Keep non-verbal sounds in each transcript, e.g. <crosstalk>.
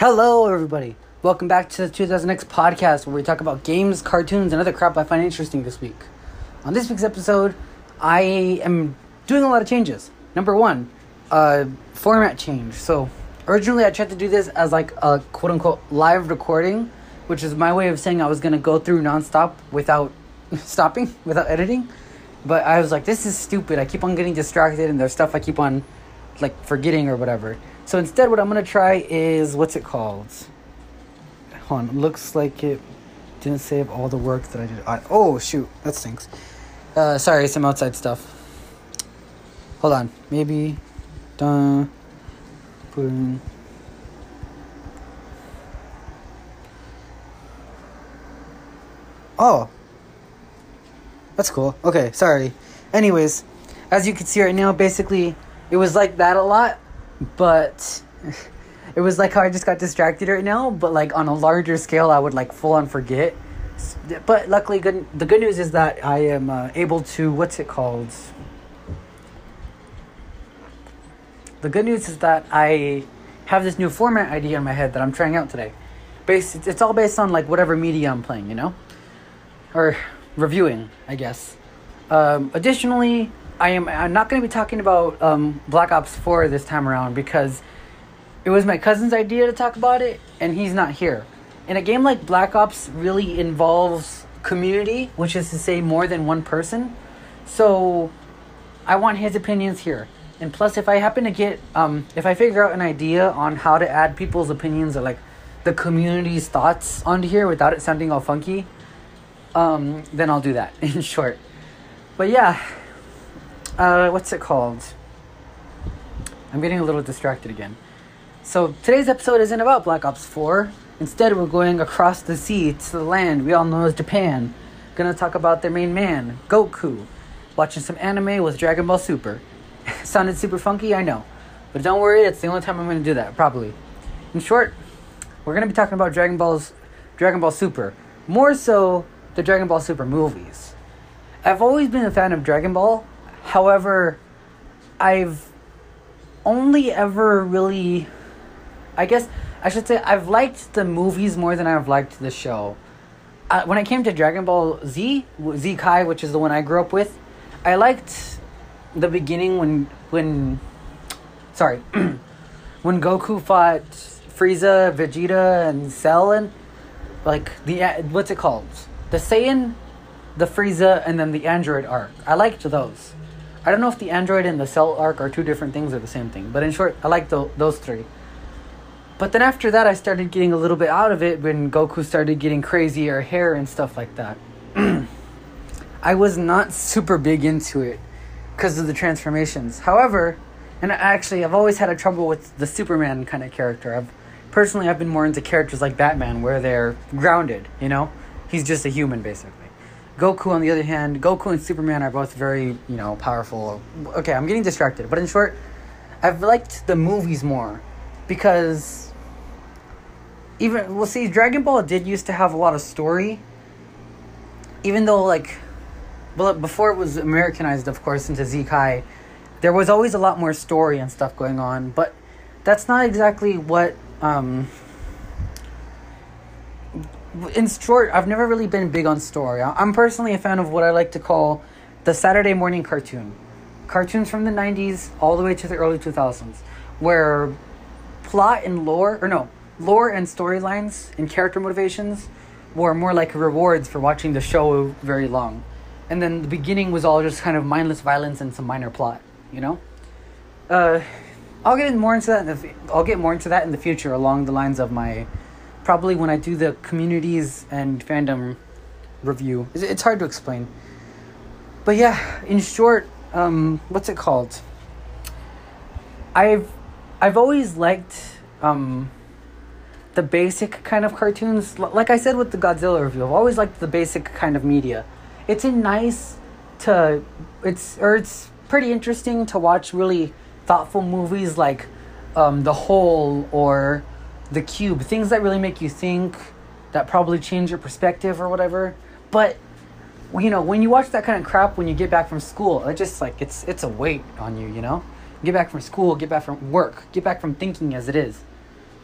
Hello, everybody. Welcome back to the 2000X podcast where we talk about games, cartoons, and other crap I find interesting this week. On this week's episode, I am doing a lot of changes. Number one, uh, format change. So, originally I tried to do this as like a quote unquote live recording, which is my way of saying I was going to go through nonstop without <laughs> stopping, without editing. But I was like, this is stupid. I keep on getting distracted, and there's stuff I keep on like forgetting or whatever. So instead, what I'm gonna try is what's it called? Hold on, looks like it didn't save all the work that I did. I, oh shoot, that stinks. Uh, sorry, some outside stuff. Hold on, maybe done. Putting. Oh, that's cool. Okay, sorry. Anyways, as you can see right now, basically, it was like that a lot, but <laughs> it was like how I just got distracted right now, but like on a larger scale, I would like full on forget. But luckily, good. The good news is that I am uh, able to. What's it called? The good news is that I have this new format idea in my head that I'm trying out today. Based, it's all based on like whatever media I'm playing, you know, or reviewing, I guess. Um, additionally, I am I'm not going to be talking about um, Black Ops 4 this time around because it was my cousin's idea to talk about it, and he's not here. And a game like Black Ops really involves community, which is to say more than one person. So I want his opinions here. And plus, if I happen to get, um, if I figure out an idea on how to add people's opinions or like the community's thoughts onto here without it sounding all funky, um, then I'll do that <laughs> in short. But yeah, uh, what's it called? I'm getting a little distracted again. So today's episode isn't about Black Ops 4. Instead, we're going across the sea to the land we all know as Japan. Gonna talk about their main man, Goku. Watching some anime with Dragon Ball Super. <laughs> Sounded super funky, I know. But don't worry, it's the only time I'm gonna do that, probably. In short, we're gonna be talking about Dragon Ball's Dragon Ball Super. More so the Dragon Ball Super movies. I've always been a fan of Dragon Ball. However, I've only ever really I guess I should say I've liked the movies more than I've liked the show. Uh, when it came to Dragon Ball Z, Z Kai, which is the one I grew up with, I liked the beginning when when sorry <clears throat> when Goku fought Frieza, Vegeta, and Cell, and like the what's it called? The Saiyan, the Frieza, and then the Android arc. I liked those. I don't know if the Android and the Cell arc are two different things or the same thing, but in short, I like those three. But then after that, I started getting a little bit out of it when Goku started getting crazier hair and stuff like that. <clears throat> I was not super big into it because of the transformations. However, and actually, I've always had a trouble with the Superman kind of character. I've personally, I've been more into characters like Batman, where they're grounded. You know, he's just a human basically. Goku, on the other hand, Goku and Superman are both very, you know, powerful. Okay, I'm getting distracted, but in short, I've liked the movies more because even well see dragon ball did used to have a lot of story even though like well before it was americanized of course into Z-Kai, there was always a lot more story and stuff going on but that's not exactly what um in short i've never really been big on story i'm personally a fan of what i like to call the saturday morning cartoon cartoons from the 90s all the way to the early 2000s where plot and lore or no lore and storylines and character motivations were more like rewards for watching the show very long. And then the beginning was all just kind of mindless violence and some minor plot, you know? Uh, I'll get more into that. In the, I'll get more into that in the future, along the lines of my probably when I do the communities and fandom review. It's hard to explain, but yeah. In short, um, what's it called? I've I've always liked um, the basic kind of cartoons. Like I said with the Godzilla review, I've always liked the basic kind of media. It's a nice to it's or it's pretty interesting to watch really thoughtful movies like um, The Hole or The Cube, things that really make you think, that probably change your perspective or whatever. But you know, when you watch that kind of crap when you get back from school, it just like it's it's a weight on you, you know? Get back from school, get back from work, get back from thinking as it is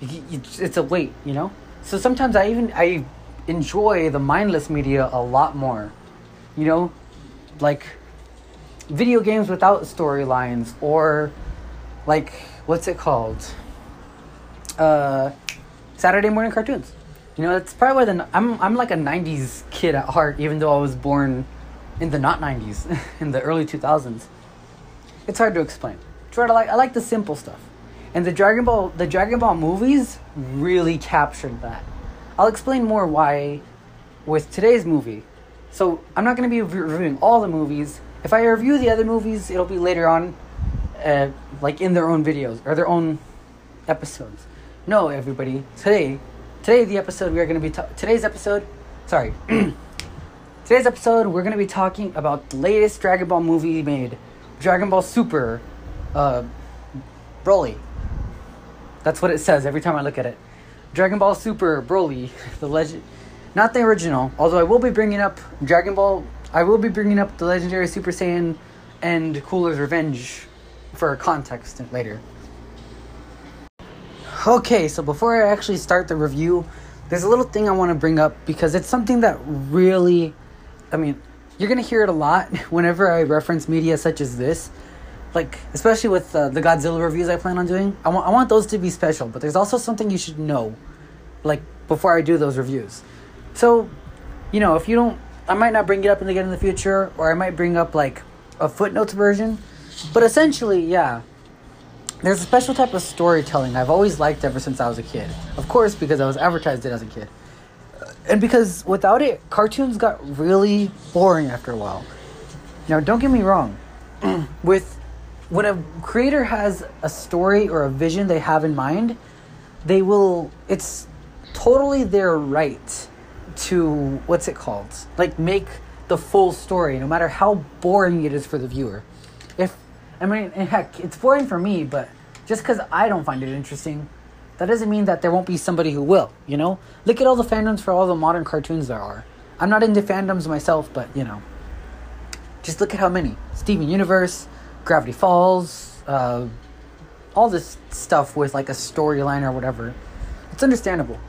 it's a weight, you know. So sometimes I even I enjoy the mindless media a lot more, you know, like video games without storylines or like what's it called? Uh, Saturday morning cartoons. You know, that's probably the I'm I'm like a '90s kid at heart, even though I was born in the not '90s, <laughs> in the early 2000s. It's hard to explain. Try to like I like the simple stuff, and the Dragon Ball the Dragon Ball movies really captured that. I'll explain more why with today's movie. So I'm not going to be reviewing all the movies. If I review the other movies, it'll be later on, uh, like in their own videos or their own episodes. No, everybody. Today, today the episode we are going to be ta- today's episode. Sorry. <clears throat> today's episode we're going to be talking about the latest Dragon Ball movie made, Dragon Ball Super, uh, Broly. That's what it says every time I look at it. Dragon Ball Super Broly, <laughs> the legend, not the original. Although I will be bringing up Dragon Ball. I will be bringing up the legendary Super Saiyan and Cooler's Revenge for context later. Okay, so before I actually start the review, there's a little thing I want to bring up because it's something that really, I mean, you're gonna hear it a lot <laughs> whenever I reference media such as this like especially with uh, the Godzilla reviews I plan on doing. I want I want those to be special, but there's also something you should know, like before I do those reviews. So, you know, if you don't, I might not bring it up again in the future, or I might bring up like a footnotes version. But essentially, yeah, there's a special type of storytelling I've always liked ever since I was a kid. Of course, because I was advertised it as a kid, uh, and because without it, cartoons got really boring after a while. Now, don't get me wrong, <clears throat> with when a creator has a story or a vision they have in mind, they will. It's totally their right to what's it called? Like make the full story, no matter how boring it is for the viewer. I mean, heck, it's boring for me, but just because I don't find it interesting, that doesn't mean that there won't be somebody who will. You know, look at all the fandoms for all the modern cartoons there are. I'm not into fandoms myself, but you know, just look at how many Steven Universe, Gravity Falls, uh, all this stuff with like a storyline or whatever. It's understandable.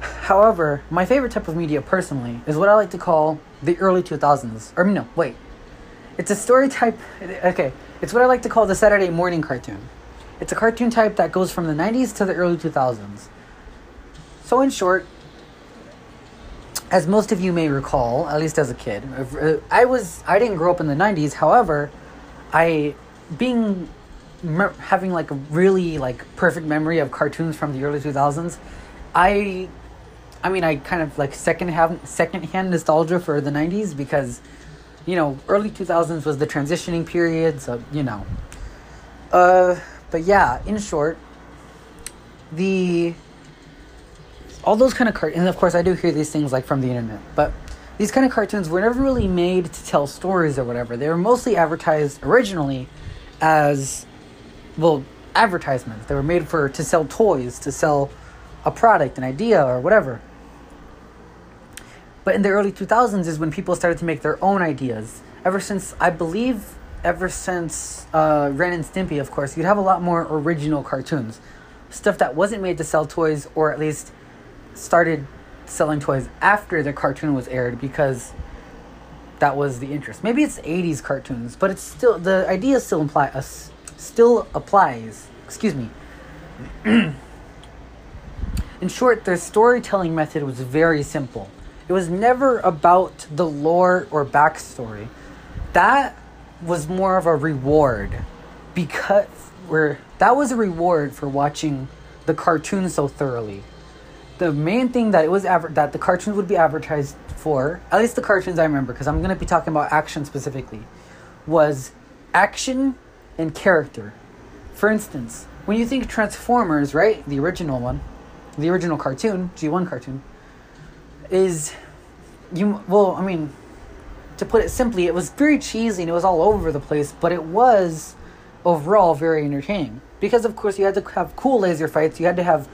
However, my favorite type of media personally is what I like to call the early 2000s. Or no, wait. It's a story type. Okay, it's what I like to call the Saturday morning cartoon. It's a cartoon type that goes from the 90s to the early 2000s. So, in short, as most of you may recall, at least as a kid, I was I didn't grow up in the 90s. However, I being having like a really like perfect memory of cartoons from the early 2000s. I I mean I kind of like second hand second hand nostalgia for the 90s because you know, early 2000s was the transitioning period, so you know. Uh but yeah, in short, the all those kind of cartoons, and of course I do hear these things like from the internet, but these kind of cartoons were never really made to tell stories or whatever. They were mostly advertised originally as well advertisements. They were made for to sell toys, to sell a product, an idea or whatever. But in the early 2000s is when people started to make their own ideas. Ever since I believe ever since uh, Ren and Stimpy, of course, you'd have a lot more original cartoons. Stuff that wasn't made to sell toys or at least started selling toys after the cartoon was aired because that was the interest. Maybe it's 80s cartoons, but it's still the idea still imply uh, still applies. Excuse me. <clears throat> In short, the storytelling method was very simple. It was never about the lore or backstory. That was more of a reward because where that was a reward for watching the cartoon so thoroughly the main thing that it was ever that the cartoons would be advertised for, at least the cartoons I remember, because I'm gonna be talking about action specifically, was action and character. For instance, when you think Transformers, right, the original one, the original cartoon, G1 cartoon, is you well, I mean, to put it simply, it was very cheesy and it was all over the place, but it was overall very entertaining because of course you had to have cool laser fights, you had to have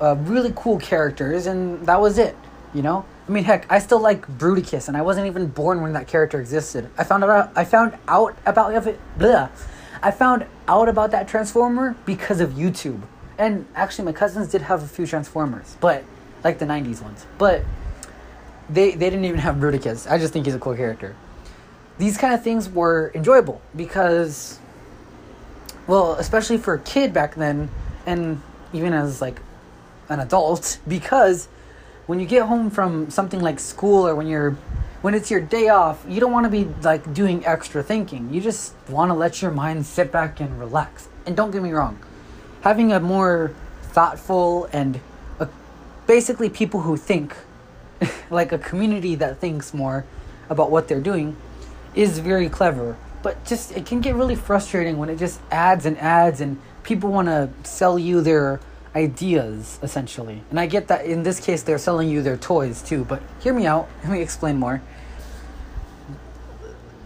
uh, really cool characters, and that was it. You know, I mean, heck, I still like Bruticus, and I wasn't even born when that character existed. I found out I found out about it. Blah. I found out about that Transformer because of YouTube, and actually my cousins did have a few Transformers, but like the '90s ones, but they they didn't even have Bruticus. I just think he's a cool character. These kind of things were enjoyable because, well, especially for a kid back then, and even as like an adult, <laughs> because when you get home from something like school or when you're when it's your day off, you don't want to be like doing extra thinking. You just want to let your mind sit back and relax. And don't get me wrong, having a more thoughtful and a, basically people who think, <laughs> like a community that thinks more about what they're doing, is very clever. But just it can get really frustrating when it just adds and adds and people want to sell you their ideas essentially. And I get that in this case they're selling you their toys too, but hear me out. <laughs> Let me explain more.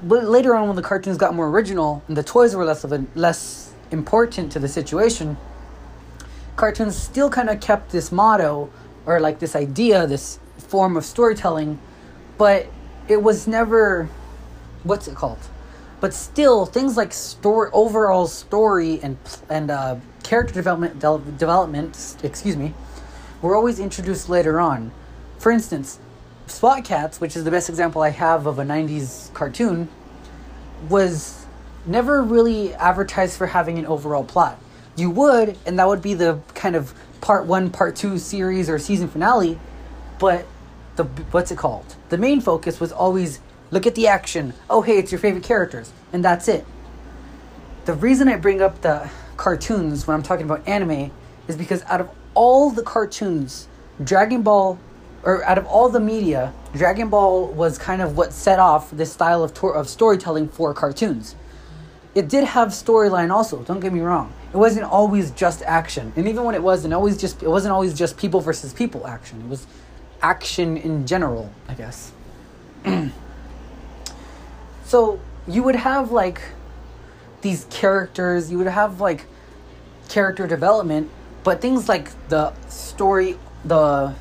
But later on when the cartoons got more original and the toys were less of a less important to the situation, cartoons still kind of kept this motto or like this idea, this form of storytelling, but it was never what's it called? But still, things like story, overall story, and and uh, character development, de- development, excuse me, were always introduced later on. For instance, SWAT Cats, which is the best example I have of a '90s cartoon, was never really advertised for having an overall plot. You would, and that would be the kind of part one, part two series or season finale, but the what's it called? The main focus was always look at the action. Oh, hey, it's your favorite characters, and that's it. The reason I bring up the cartoons when I'm talking about anime is because out of all the cartoons, Dragon Ball, or out of all the media, Dragon Ball was kind of what set off this style of, tor- of storytelling for cartoons. It did have storyline also. Don't get me wrong. It wasn't always just action, and even when it wasn't always just it wasn't always just people versus people action. It was action in general, I guess. <clears throat> so you would have like these characters, you would have like character development, but things like the story, the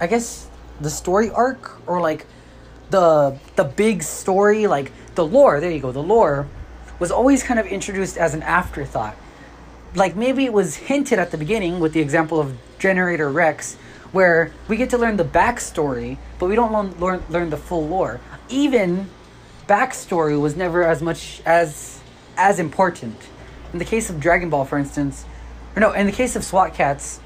I guess the story arc or like the the big story, like the lore, there you go, the lore was always kind of introduced as an afterthought. Like maybe it was hinted at the beginning with the example of Generator Rex, where we get to learn the backstory, but we don't learn, learn, learn the full lore. Even backstory was never as much as as important. In the case of Dragon Ball, for instance, or no, in the case of SWAT Cats,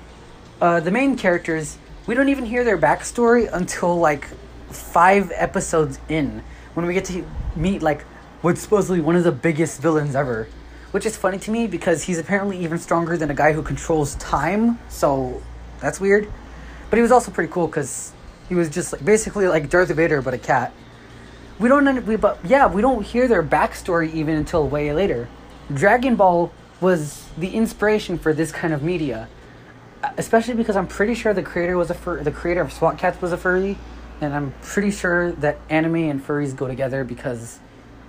uh, the main characters we don't even hear their backstory until like five episodes in, when we get to meet like what's supposedly one of the biggest villains ever. Which is funny to me because he's apparently even stronger than a guy who controls time, so that's weird. But he was also pretty cool because he was just like, basically like Darth Vader but a cat. We don't, we, but yeah, we don't hear their backstory even until way later. Dragon Ball was the inspiration for this kind of media, especially because I'm pretty sure the creator was a fur, the creator of SWAT Cats was a furry, and I'm pretty sure that anime and furries go together because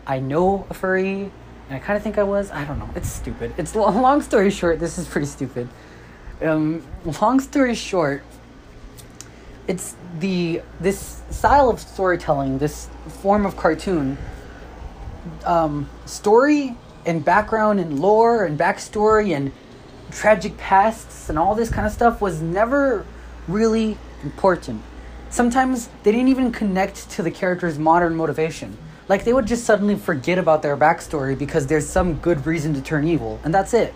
I know a furry, and I kind of think I was. I don't know. It's stupid. It's <laughs> long story short. This is pretty stupid. Um, long story short, it's the this style of storytelling, this form of cartoon, um, story and background and lore and backstory and tragic pasts and all this kind of stuff was never really important. Sometimes they didn't even connect to the character's modern motivation. Like they would just suddenly forget about their backstory because there's some good reason to turn evil, and that's it.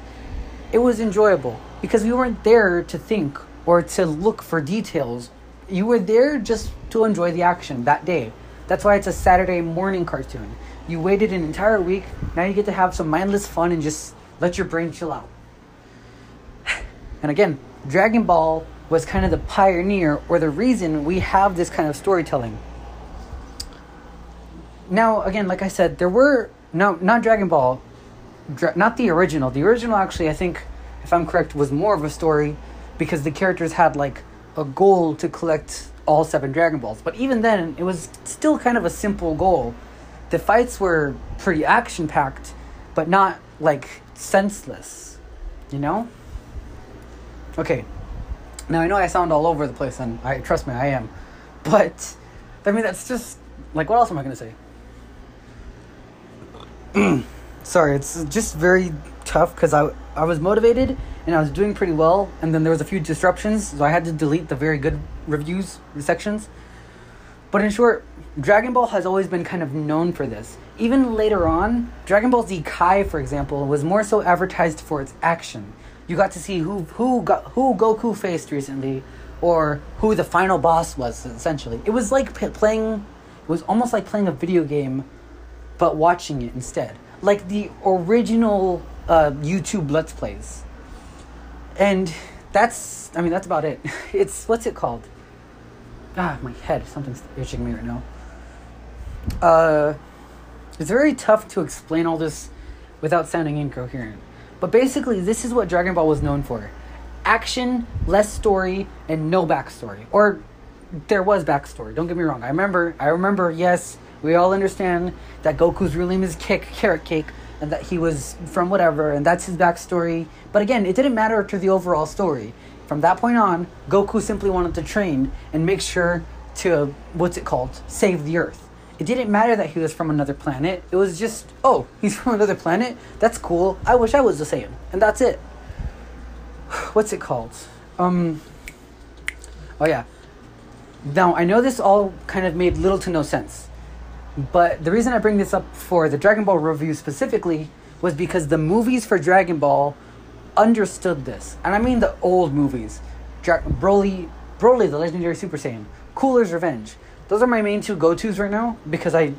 It was enjoyable because we weren't there to think or to look for details. You were there just to enjoy the action that day. That's why it's a Saturday morning cartoon. You waited an entire week, now you get to have some mindless fun and just let your brain chill out. <sighs> And again, Dragon Ball was kind of the pioneer or the reason we have this kind of storytelling. Now, again, like I said, there were no not Dragon Ball, dra- not the original. The original actually, I think, if I'm correct, was more of a story because the characters had like a goal to collect all seven Dragon Balls. But even then, it was still kind of a simple goal. The fights were pretty action packed, but not like senseless. You know? Okay. Now I know I sound all over the place, and I trust me, I am. But I mean, that's just like what else am I gonna say? <clears throat> Sorry, it's just very tough because I I was motivated and I was doing pretty well. And then there was a few disruptions, so I had to delete the very good reviews sections. But in short, Dragon Ball has always been kind of known for this. Even later on, Dragon Ball Z Kai, for example, was more so advertised for its action. You got to see who who got who Goku faced recently, or who the final boss was. Essentially, it was like p- playing. It was almost like playing a video game, but watching it instead, like the original uh, YouTube Let's Plays. And that's, I mean, that's about it. <laughs> It's what's it called? Ah, my head. Something's itching me right now. Uh, it's very tough to explain all this without sounding incoherent. But basically, this is what Dragon Ball was known for action, less story, and no backstory. Or there was backstory. Don't get me wrong. I remember, I remember, yes, we all understand that Goku's real name is Kick, Carrot Cake, and that he was from whatever, and that's his backstory. But again, it didn't matter to the overall story. From that point on, Goku simply wanted to train and make sure to, what's it called, save the Earth. It didn't matter that he was from another planet. It was just, oh, he's <laughs> from another planet? That's cool. I wish I was the same. And that's it. <sighs> What's it called? Um, oh yeah. Now, I know this all kind of made little to no sense. But the reason I bring this up for the Dragon Ball review specifically was because the movies for Dragon Ball understood this. And I mean the old movies. Dra- Broly, Broly, the legendary Super Saiyan, Cooler's Revenge. Those are my main two go-tos right now because I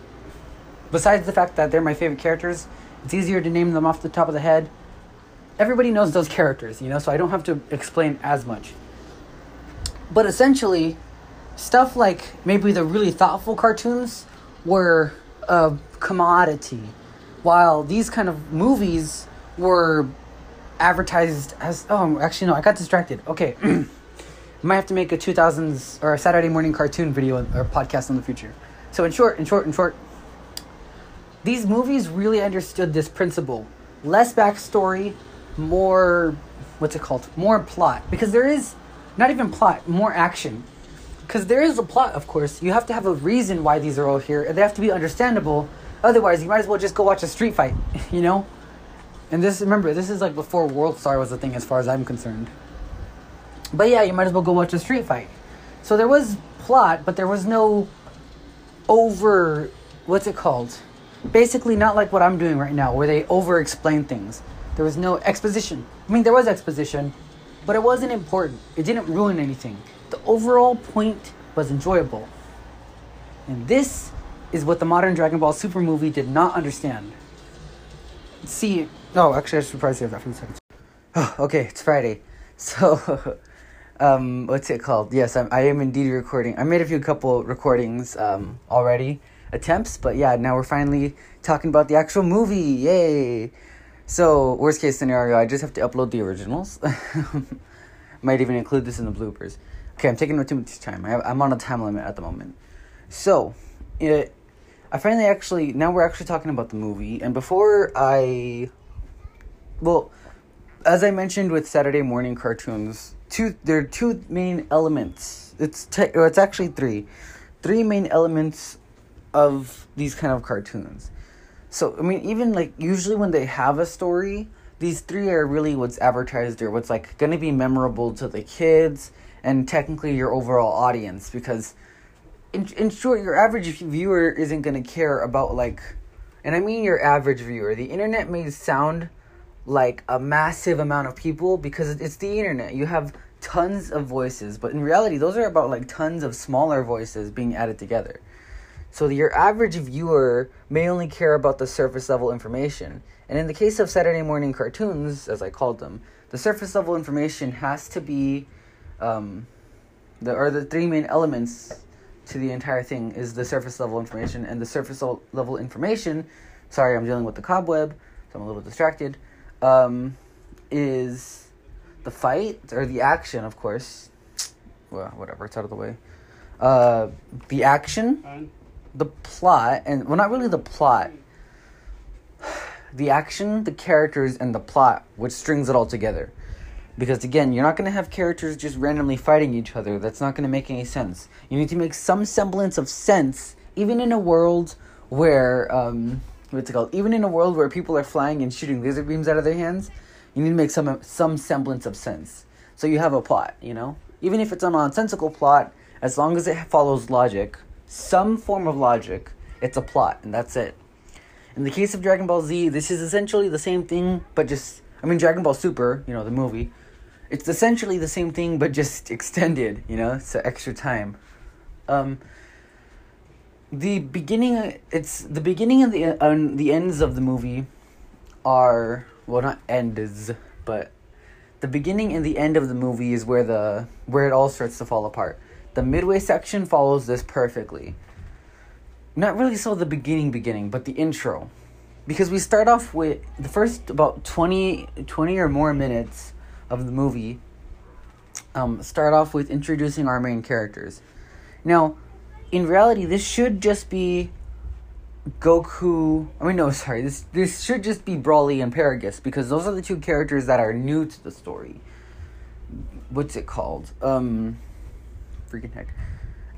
besides the fact that they're my favorite characters, it's easier to name them off the top of the head. Everybody knows those characters, you know, so I don't have to explain as much. But essentially, stuff like maybe the really thoughtful cartoons were a commodity, while these kind of movies were advertised as. Oh, actually, no, I got distracted. Okay. <clears throat> might have to make a 2000s or a Saturday morning cartoon video or podcast in the future. So, in short, in short, in short, these movies really understood this principle. Less backstory, more, what's it called? More plot. Because there is not even plot, more action. Because there is a plot, of course. You have to have a reason why these are all here, and they have to be understandable. Otherwise, you might as well just go watch a street fight, <laughs> you know? And this, remember, this is like before World Star was a thing as far as I'm concerned. But yeah, you might as well go watch a street fight. So there was plot, but there was no over, what's it called? Basically, not like what I'm doing right now, where they over explain things. There was no exposition. I mean, there was exposition, but it wasn't important. It didn't ruin anything. The overall point was enjoyable. And this is what the modern Dragon Ball Super movie did not understand. See, oh, actually, I should probably save that for a second. Oh, <sighs> okay, it's Friday. <laughs> So, um, what's it called? Yes, I'm, I am indeed recording. I made a few couple recordings um, already, attempts, but yeah, now we're finally talking about the actual movie. Yay! So, worst case scenario, I just have to upload the originals. <laughs> Might even include this in the bloopers. Okay, I'm taking too much time. I I'm on a time limit at the moment. So, it, I finally actually now we're actually talking about the movie, and before I, well, as I mentioned with Saturday morning cartoons, two there are two main elements. It's te- or it's actually three, three main elements of these kind of cartoons. So I mean, even like usually when they have a story, these three are really what's advertised or what's like to be memorable to the kids and technically your overall audience because in, in short your average viewer isn't going to care about like and i mean your average viewer. The internet may sound like a massive amount of people because it's the internet. You have tons of voices but in reality those are about like tons of smaller voices being added together. So your average viewer may only care about the surface level information. And in the case of saturday morning cartoons as i called them the surface level information has to be um, the or the three main elements to the entire thing is the surface level information and the surface level information sorry i'm dealing with the cobweb so i'm a little distracted um, is the fight or the action of course. Well whatever it's out of the way. Uh, the action the plot and well not really the plot. The action the characters and the plot which strings it all together because again you're not going to have characters just randomly fighting each other that's not going to make any sense you need to make some semblance of sense even in a world where um, what's it called even in a world where people are flying and shooting laser beams out of their hands you need to make some some semblance of sense. So you have a plot, you know? Even if it's a nonsensical plot, as long as it follows logic, some form of logic, it's a plot, and that's it. In the case of Dragon Ball Z, this is essentially the same thing, but just I mean Dragon Ball Super, you know, the movie. It's essentially the same thing, but just <laughs> extended, you know, so extra time. Um, the beginning, it's the beginning and the the ends of the movie are well, not ends, but the beginning and the end of the movie is where the where it all starts to fall apart. The midway section follows this perfectly not really so the beginning beginning but the intro because we start off with the first about 20, 20 or more minutes of the movie um, start off with introducing our main characters. Now in reality this should just be goku i mean no <laughs> sorry this this should just be Broly and paragus because those are the two characters that are new to the story. What's it called? Um freaking heck.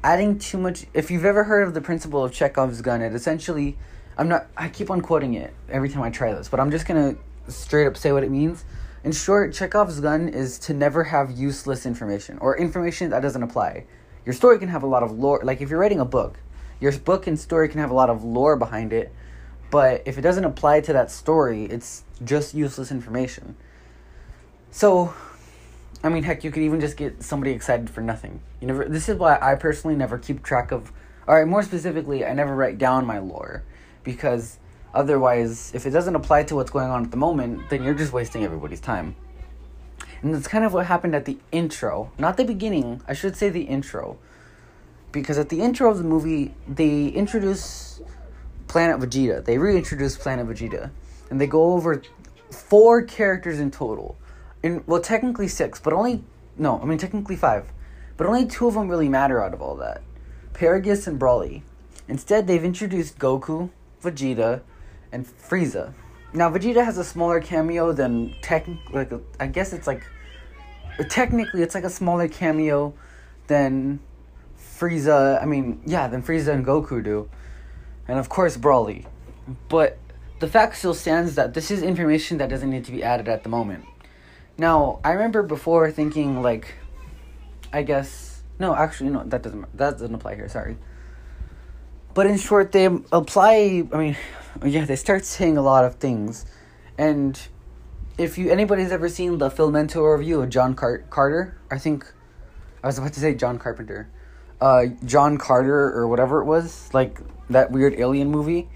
Adding too much if you've ever heard of the principle of chekhov's gun it essentially i'm not i keep on quoting it every time i try this but i'm just gonna straight up say what it means in short chekhov's gun is to never have useless information or information that doesn't apply your story can have a lot of lore like if you're writing a book your book and story can have a lot of lore behind it but if it doesn't apply to that story it's just useless information so I mean, heck, you could even just get somebody excited for nothing. You never. This is why I personally never keep track of. All right, more specifically, I never write down my lore, because otherwise, if it doesn't apply to what's going on at the moment, then you're just wasting everybody's time. And that's kind of what happened at the intro, not the beginning. I should say the intro, because at the intro of the movie, they introduce Planet Vegeta. They reintroduce Planet Vegeta, and they go over four characters in total in well technically six, but only no, I mean technically five, but only two of them really matter out of all that, Paragus and Broly. Instead, they've introduced Goku, Vegeta, and Frieza. Now Vegeta has a smaller cameo than technically, like I guess it's like technically it's like a smaller cameo than Frieza. I mean, yeah, than Frieza and Goku do, and of course Broly. But the fact still stands that this is information that doesn't need to be added at the moment. Now, I remember before thinking like, I guess no, actually no, that doesn't that doesn't apply here. Sorry. But in short, they apply. I mean, yeah, they start saying a lot of things, and if you anybody's ever seen the Filmento review of John Car- Carter, I think I was about to say John Carpenter, uh, John Carter or whatever it was, like that weird alien movie.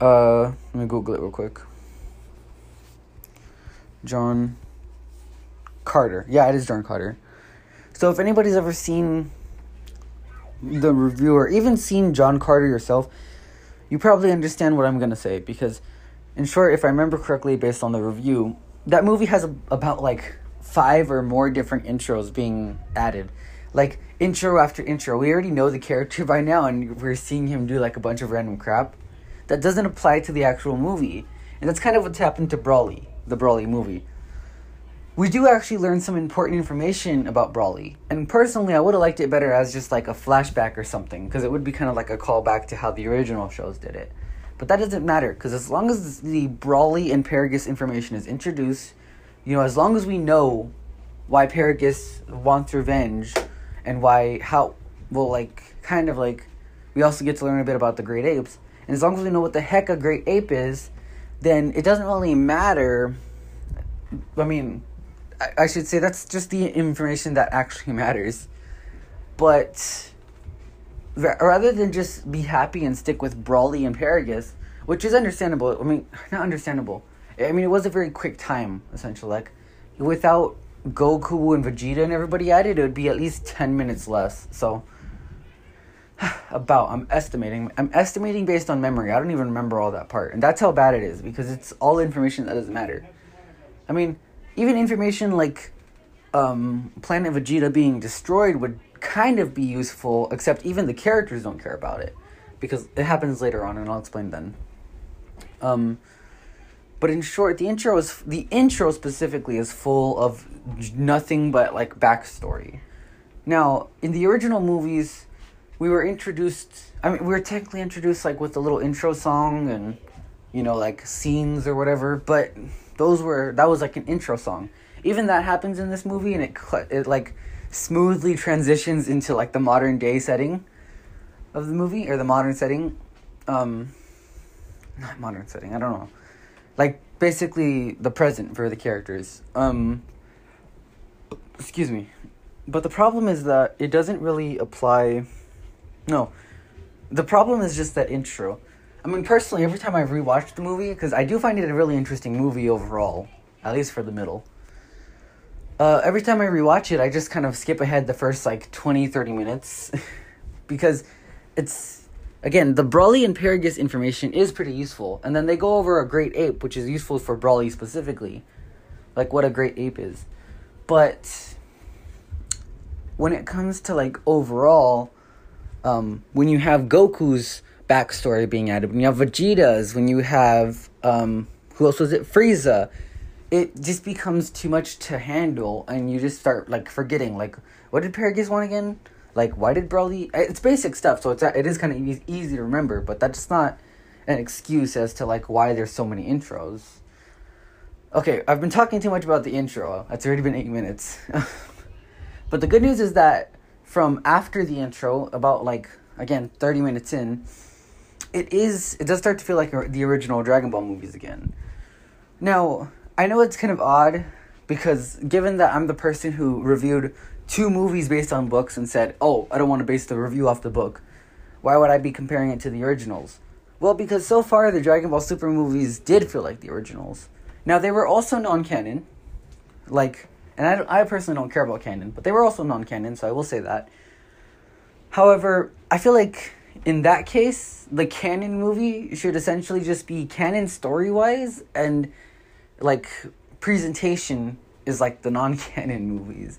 Uh, let me Google it real quick. John Carter. Yeah, it is John Carter. So if anybody's ever seen the review or even seen John Carter yourself, you probably understand what I'm going to say because in short, if I remember correctly based on the review, that movie has a, about like five or more different intros being added. Like intro after intro. We already know the character <laughs> by now and we're seeing him do like a bunch of random crap that doesn't apply to the actual movie. And that's kind of what's happened to Broly, the Broly movie we do actually learn some important information about Broly. And personally, I would have liked it better as just like a flashback or something, because it would be kind of like a callback to how the original shows did it. But that doesn't matter, because as long as the Broly and Paragus information is introduced, you know, as long as we know why Paragus wants revenge and why, how, well, like, kind of like, we also get to learn a bit about the Great Apes. And as long as we know what the heck a Great Ape is, then it doesn't really matter. I mean, I, should say that's just the information that actually <laughs> matters. But rather than just be happy and stick with Broly and Paragus, which is understandable. I mean, <laughs> not understandable. I mean, it was a very quick time, essentially. Like, without Goku and Vegeta and everybody added, it would be at least 10 minutes less. So, <sighs> about, I'm estimating. I'm estimating based on memory. I don't even remember all that part. And that's how bad it is, because it's all information that doesn't matter. I mean, even information like um, Planet Vegeta being destroyed would kind of be useful, except even the characters don't care about it because it happens later on, and I'll explain then. Um, but in short, the intro is the intro specifically is full of nothing but like backstory. Now, in the original movies, we were introduced. I mean, we were technically introduced like with a little intro song and you know like scenes or whatever, but those were that was like an intro song. Even that happens in this movie, and it it like smoothly transitions into like the modern day setting of the movie or the modern setting. Um, not modern setting. I don't know. Like basically the present for the characters. Um, excuse me. But the problem is that it doesn't really apply. No, the problem is just that intro. I mean, personally, every time I rewatch the movie, because I do find it a really interesting movie overall, at least for the middle. Uh, every time I rewatch it, I just kind of skip ahead the first like 20, 30 minutes. <laughs> because it's, again, the Broly and Paragus information is pretty useful. And then they go over a great ape, which is useful for Broly specifically. Like what a great ape is. But when it comes to like overall, um, when you have Goku's backstory being added, when you have Vegeta's, when you have um, who else was it? Frieza. It just becomes too much to handle, and you just start like forgetting. Like, what did Paragus want again? Like, why did Broly? It's basic stuff, so it's it is kind of easy, easy to remember, but that's not an excuse as to like why there's so many intros. Okay, I've been talking too much about the intro. It's already been eight minutes. <laughs> but the good news is that from after the intro, about like again thirty minutes in, it is it does start to feel like the original Dragon Ball movies again. Now I know it's kind of odd because given that I'm the person who reviewed two movies based on books and said, "Oh, I don't want to base the review off the book," why would I be comparing it to the originals? Well, because so far the Dragon Ball Super movies did feel like the originals. Now they were also non-canon, like, and I, I personally don't care about canon, but they were also non-canon, so I will say that. However, I feel like in that case, the canon movie should essentially just be canon story wise, and like presentation is like the non canon <laughs> movies.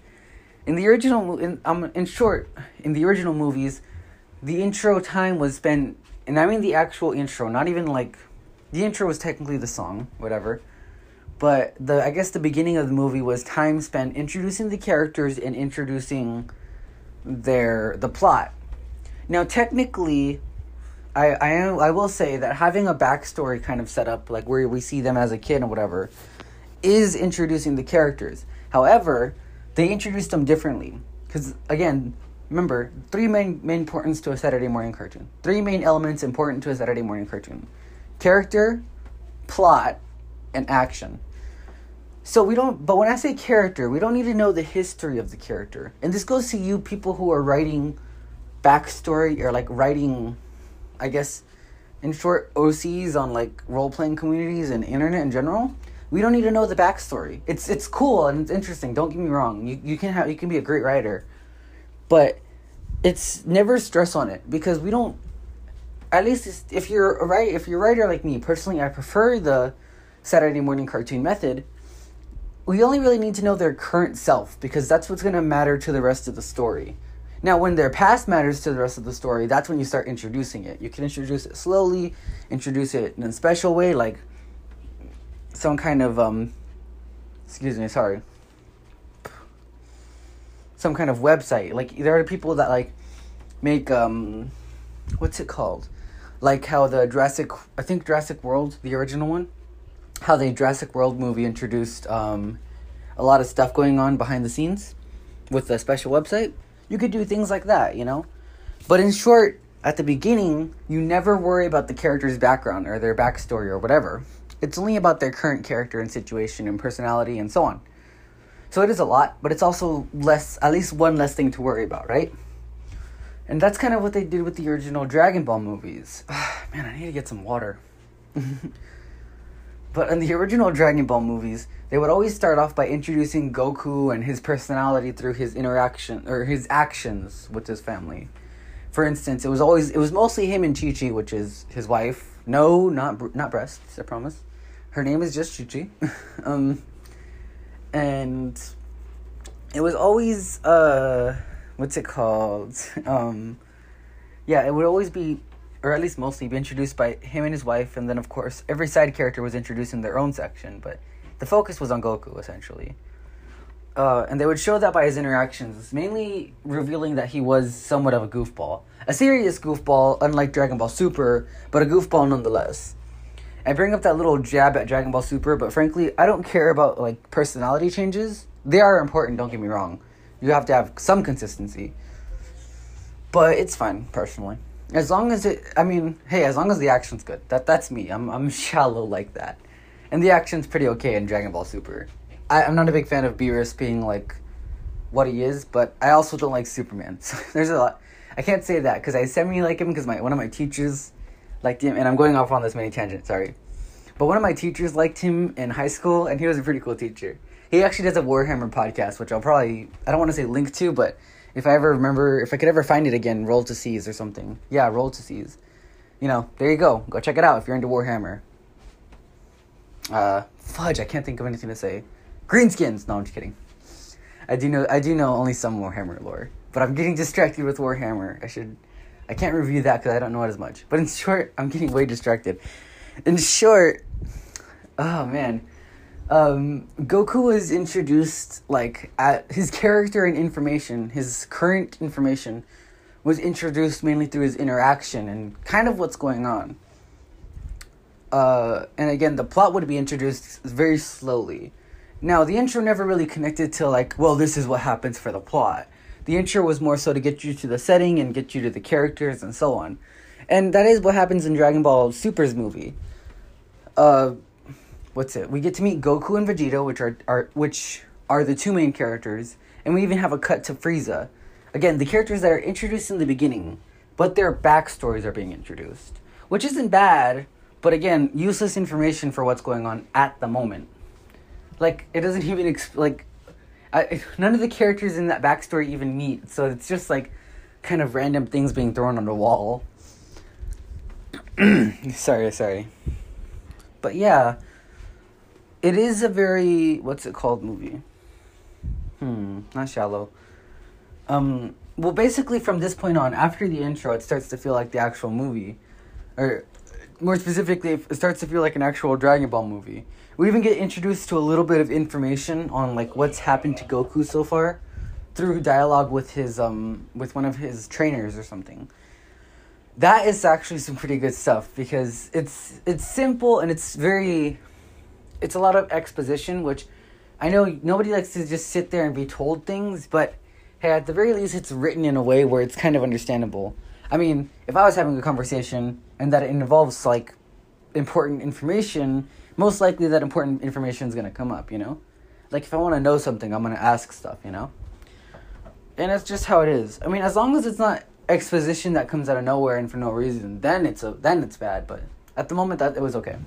In the original, in um, in short, in the original movies, the intro time was spent, and I mean the actual intro, not even like, the intro was technically the song, whatever. But the I guess the beginning of the movie was time spent introducing the characters and introducing their the plot now, technically, I I am, I will say that having a backstory kind of set up, like where we see them as a kid and whatever, is introducing the characters. However, they introduced them differently because again, remember three main main importance to a Saturday morning cartoon. Three main elements important to a Saturday morning cartoon: character, plot, and action. So we don't, but when I say character, we don't need to know the history of the character. And this goes to you people who are writing backstory or like writing, I guess, in short, OCs on like role playing communities and internet in general. We don't need to know the backstory. It's it's cool and it's interesting. Don't get me wrong. You you can have you can be a great writer, but it's never stress on it because we don't. At least if you're a writer, if you're a writer like me, personally, I prefer the Saturday morning cartoon method. We only really need to know their current self because that's what's going to matter to the rest of the story. Now, when their past matters to the rest of the story, that's when you start introducing it. You can introduce it slowly, introduce it in a special way, like some kind of um, excuse me, sorry, some kind of website. Like there are people that like make um, what's it called? Like how the Jurassic, I think Jurassic World, the original one, how the Jurassic World movie introduced um, a lot of stuff going on behind the scenes with a special website you could do things like that, you know? But in short, at the beginning, you never worry about the character's background or their backstory or whatever. It's only about their current character and situation and personality and so on. So it is a lot, but it's also less, at least one less thing to worry about, right? And that's kind of what they did with the original Dragon Ball movies. <sighs> Man, I need to get some water. <laughs> but in the original Dragon Ball movies, they would always start off by introducing Goku and his personality through his interaction or his actions with his family. For instance, it was always it was mostly him and Chi Chi, which is his wife. No, not not breasts. I promise. Her name is just Chi Chi, <laughs> um, and it was always uh, what's it called? <laughs> Um, yeah, it would always be, or at least mostly, be introduced by him and his wife, and then of course every side character was introduced in their own section, but the focus was on Goku essentially. Uh, and they would show that by his interactions, mainly revealing that he was somewhat of a goofball. A serious goofball, unlike Dragon Ball Super, but a goofball nonetheless. I bring up that little jab at Dragon Ball Super, but frankly, I don't care about like personality changes. They are important, don't get me wrong. You have to have some consistency. But it's fine, personally. As long as it I mean, hey, as long as the action's good. That that's me. I'm I'm <laughs> shallow like that. And the action's pretty okay in Dragon Ball Super. I, I'm not a big fan of Beerus being like what he is, but I also don't like Superman. <laughs> So there's a lot I can't say that because I semi like him because my one of my teachers liked him, and I'm going off on this many tangent. Sorry, but one of my teachers liked him in high school, and he was a pretty cool teacher. He actually does a Warhammer podcast, which I'll probably I don't want to say link to, but if I ever remember, if I could ever find it again, Roll to Seas or something. Yeah, Roll to Seas. You know, there you go. Go check it out if you're into Warhammer. Uh, fudge, I can't think of anything to say. Greenskins. No, I'm just kidding. I do know I do know only some Warhammer lore, but I'm getting distracted with Warhammer. I should I can't review that because I don't know it as much. But in short, I'm getting way distracted. In short, oh man, um, Goku was introduced like at his character and information, his current information, was introduced mainly through his interaction and kind of what's going on. Uh, and again, the plot would be introduced very slowly. Now, the intro never really connected to like, well, this is what happens for the plot. The intro was more so to get you to the setting and get you to the characters and so on. And that is what happens in Dragon Ball Super's movie. Uh, what's it? We get to meet Goku and Vegeta, which are, are which are the two main characters, and we even have a cut to Frieza. Again, the characters that are introduced in the beginning, but their backstories are being introduced, which isn't bad, but again, useless information for what's going on at the moment. Like it doesn't <laughs> even exp- like I, none of the characters in that backstory even meet, so it's just like kind of random things being thrown on the wall. <clears throat> sorry, sorry. But yeah, it is a very what's it called movie? Hmm, not shallow. Um, well, basically from this point on, after the intro, it starts to feel like the actual movie, or more specifically, it starts to feel like an actual Dragon Ball movie. We even get introduced to a little bit of information on like what's happened to Goku so far through dialogue with his um with one of his trainers or something. That is actually some pretty good stuff because it's it's simple and it's very it's a lot of exposition which I know nobody likes to just sit there and be told things, but hey, at the very least it's written in a way where it's kind of understandable. I mean, if I was having a conversation and that it involves like important information, most likely that important information is going to come up, you know? Like if I want to know something, I'm going to ask stuff, you know? And that's just how it is. I mean, as long as it's not exposition that comes out of nowhere and for no reason, then it's a then it's bad, but at the moment that it was okay.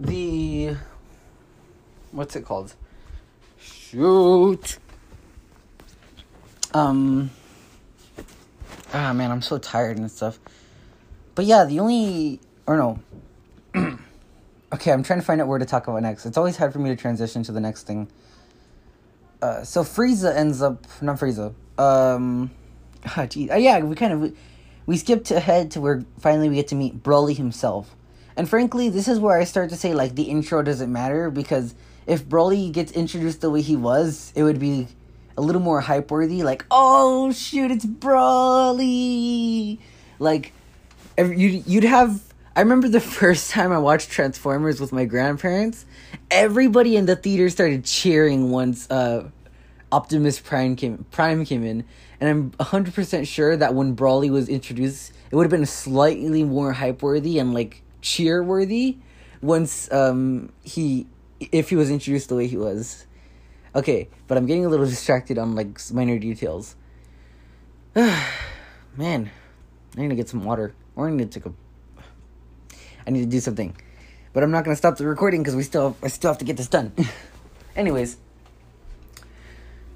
The what's it called? Shoot. Um Ah man, I'm so tired and stuff. But yeah, the only or no, <clears throat> okay, I'm trying to find out where to talk about next. It's always hard for me to transition to the next thing. Uh, so Frieza ends up not Frieza. Um, oh. Oh, yeah, we kind of we skipped ahead to where finally we get to meet Broly himself. And frankly, this is where I start to say like the intro doesn't matter because if Broly gets introduced the way he was, it would be a little more hype worthy. Like, oh shoot, it's Broly. Like, you'd you'd have I remember the <laughs> first time I watched Transformers with my grandparents, everybody in the theater started cheering once uh, Optimus Prime came Prime came in, and I'm 100% sure that when Broly was introduced, it would have been slightly more hype worthy and like cheer worthy once um he if he was introduced the way he was. Okay, but I'm getting a little <laughs> distracted on like minor details. <sighs> Man, I need to get some water. Or I need to take a I need to do something. But I'm not gonna stop the recording because we still I still have to get this done. <laughs> Anyways.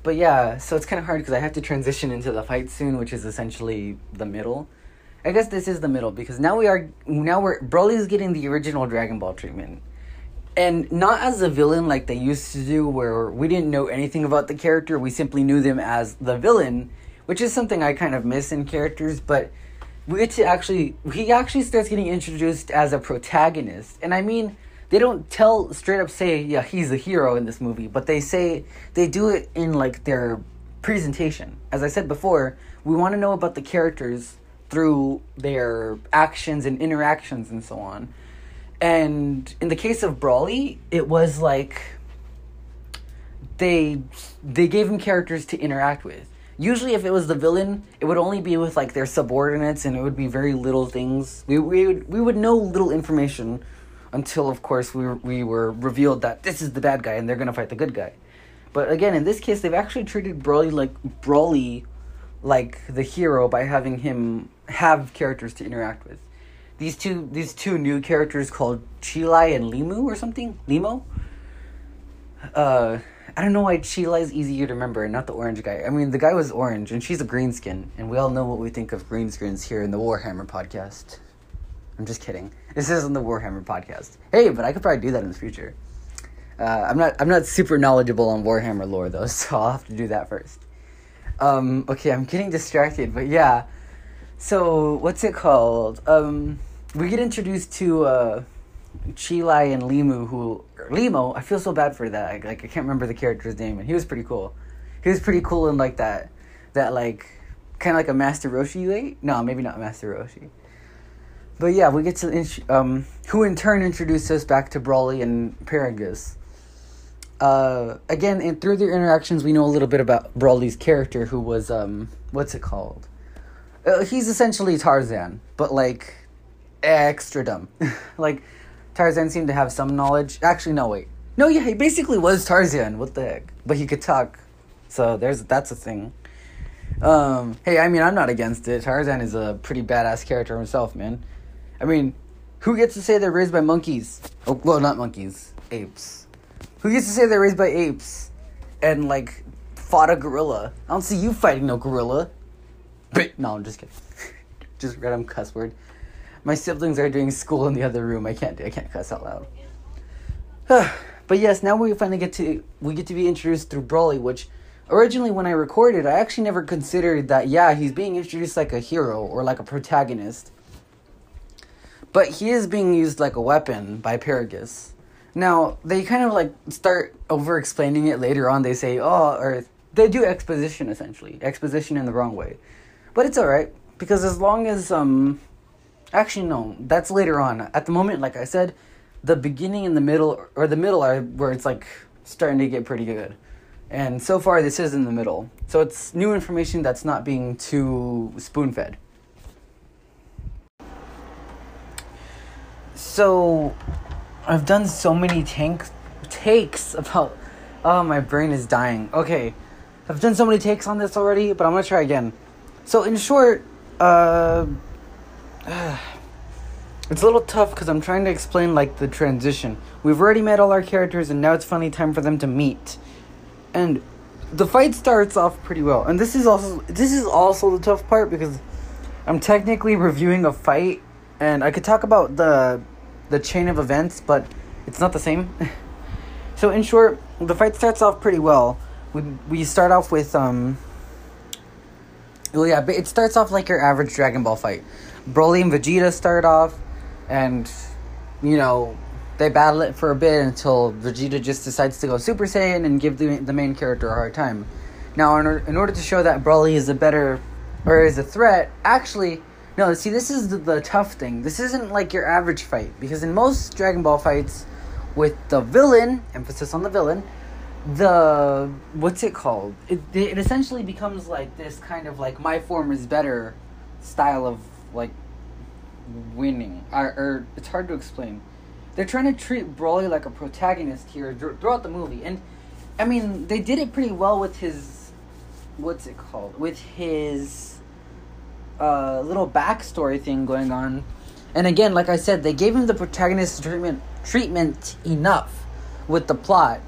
But yeah, so it's kind of hard because I have to transition into the fight soon, which is essentially the middle. I guess this is the middle because now we are now we're Broly's getting the original Dragon Ball treatment. And not as a villain like they used to do where we didn't know anything about the character, we simply knew them as the villain, which is something I kind of miss in characters, but we get to actually he actually starts getting introduced as a protagonist and i mean they don't tell straight up say yeah he's a hero in this movie but they say they do it in like their presentation as i said before we want to know about the characters through their actions and interactions and so on. And in the case of Broly, it was like they they gave him characters to interact with. Usually, if it was the villain, it would only be with like their subordinates, and it would be very little things. We we would, we would know little information until, of course, we we were revealed that this is the bad guy and they're gonna fight the good guy. But again, in this case, they've actually treated Broly like Broly like the hero by having him have characters to interact with. These two these two new characters called Cheelai and Limu or something Limo. Uh, I don't know why Cheelai is easier to remember and not the orange guy. I mean, the guy was orange and she's a green skin, and we all know what we think of green skins here in the Warhammer podcast. I'm just kidding. This isn't the Warhammer podcast. Hey, but I could probably do that in the future. Uh, I'm not. I'm not super knowledgeable on Warhammer lore though, <laughs> so I'll have to do that first. Um, okay, I'm getting distracted, but yeah. So what's it called? Um, we get introduced to uh, Cheelai and Limu, who Limo. I feel so bad for that. I, like I can't remember the character's name, and he was pretty cool. He was pretty cool in like that, that like kind of like a Master Roshi. Like no, maybe not Master Roshi. But yeah, we get to um, who in turn introduced us back to Broly and Paragus. Uh, again, and through their interactions, we know a little bit about Broly's character, who was um, what's it called? Uh, he's essentially Tarzan, but like extra dumb. <laughs> like Tarzan seemed to have some knowledge. Actually, no, wait, no, yeah, he basically was Tarzan. What the heck? But he could talk, so there's that's a thing. Um, hey, I mean, I'm not against it. Tarzan is a pretty badass character himself, man. I mean, who gets to say they're raised by monkeys? Oh, well, not monkeys, apes. Who gets to say they're raised by apes and like fought a gorilla? I don't see you fighting no gorilla. No, I'm just kidding. <laughs> just random cuss word. My siblings are doing school in the other room. I can't. do. I can't cuss out loud. <sighs> but yes, now we finally get to we get to be introduced through Broly, which originally when I recorded, I actually never considered that. Yeah, he's being introduced like a hero or like a protagonist but he is being used like a weapon by Paragus. Now, they kind of like start over explaining it later on. They say, oh, or they do exposition essentially. Exposition in the wrong way. But it's alright, because as long as, um, actually, no, that's later on. At the moment, like I said, the beginning and the middle, or the middle are where it's like starting to get pretty good. And so far, this is in the middle. So it's new information that's not being too spoon fed. So, I've done so many tank takes about. Oh, my brain is dying. Okay, I've done so many takes on this already, but I'm gonna try again. So, in short, uh, <sighs> it's a little tough because I'm trying to explain like the transition. We've already met all our characters, and now it's finally time for them to meet. And the fight starts off pretty well, and this is also this is also the tough part because I'm technically reviewing a fight, and I could talk about the the chain of events, but it's not the same. <laughs> so in short, the fight starts off pretty well. We we start off with um. Well, yeah, but it starts off like your average Dragon Ball fight. Broly and Vegeta start off, and you know they battle it for a bit until Vegeta just decides to go Super Saiyan and give the the main character a hard time. Now, in, in order to show that Broly is a better or is a threat, actually no, see, this is the, the, tough thing. This isn't like your average fight because in most Dragon Ball fights, with the villain, emphasis on the villain, the what's it called? It it essentially becomes like this kind of like my form is better style of like winning. Or, or it's hard to explain. They're trying to treat Broly like a protagonist here throughout the movie, and I mean they did it pretty well with his what's it called? With his uh, little backstory thing going on. And again, like I said, they gave him the protagonist treatment treatment enough with the plot.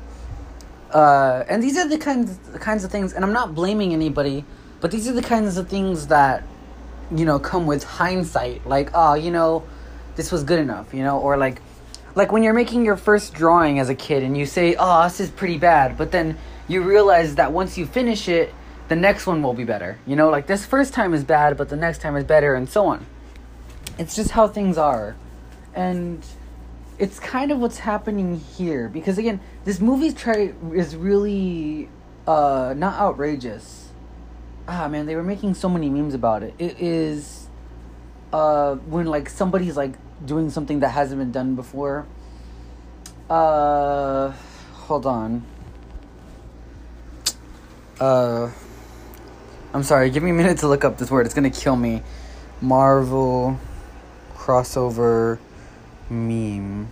Uh, and these are the kinds the kinds of things, and I'm not blaming anybody, but these are the kinds of things that you know come with hindsight. Like, oh, you know, this was good enough, you know, or like, like when you're making your first drawing as a kid and you say, oh, this is pretty bad, but then you realize that once you finish it, the next one will be better. You know, like this first time is bad, but the next time is better, and so on. It's just how things are. And it's kind of what's happening here. Because again, this movie try is really uh, not outrageous. Ah man, they were making so many memes about it. It is uh, when like somebody's like doing something that hasn't been done before. Uh, hold on. Uh, I'm sorry. Give me a minute to look up this word. It's gonna kill me. Marvel crossover meme.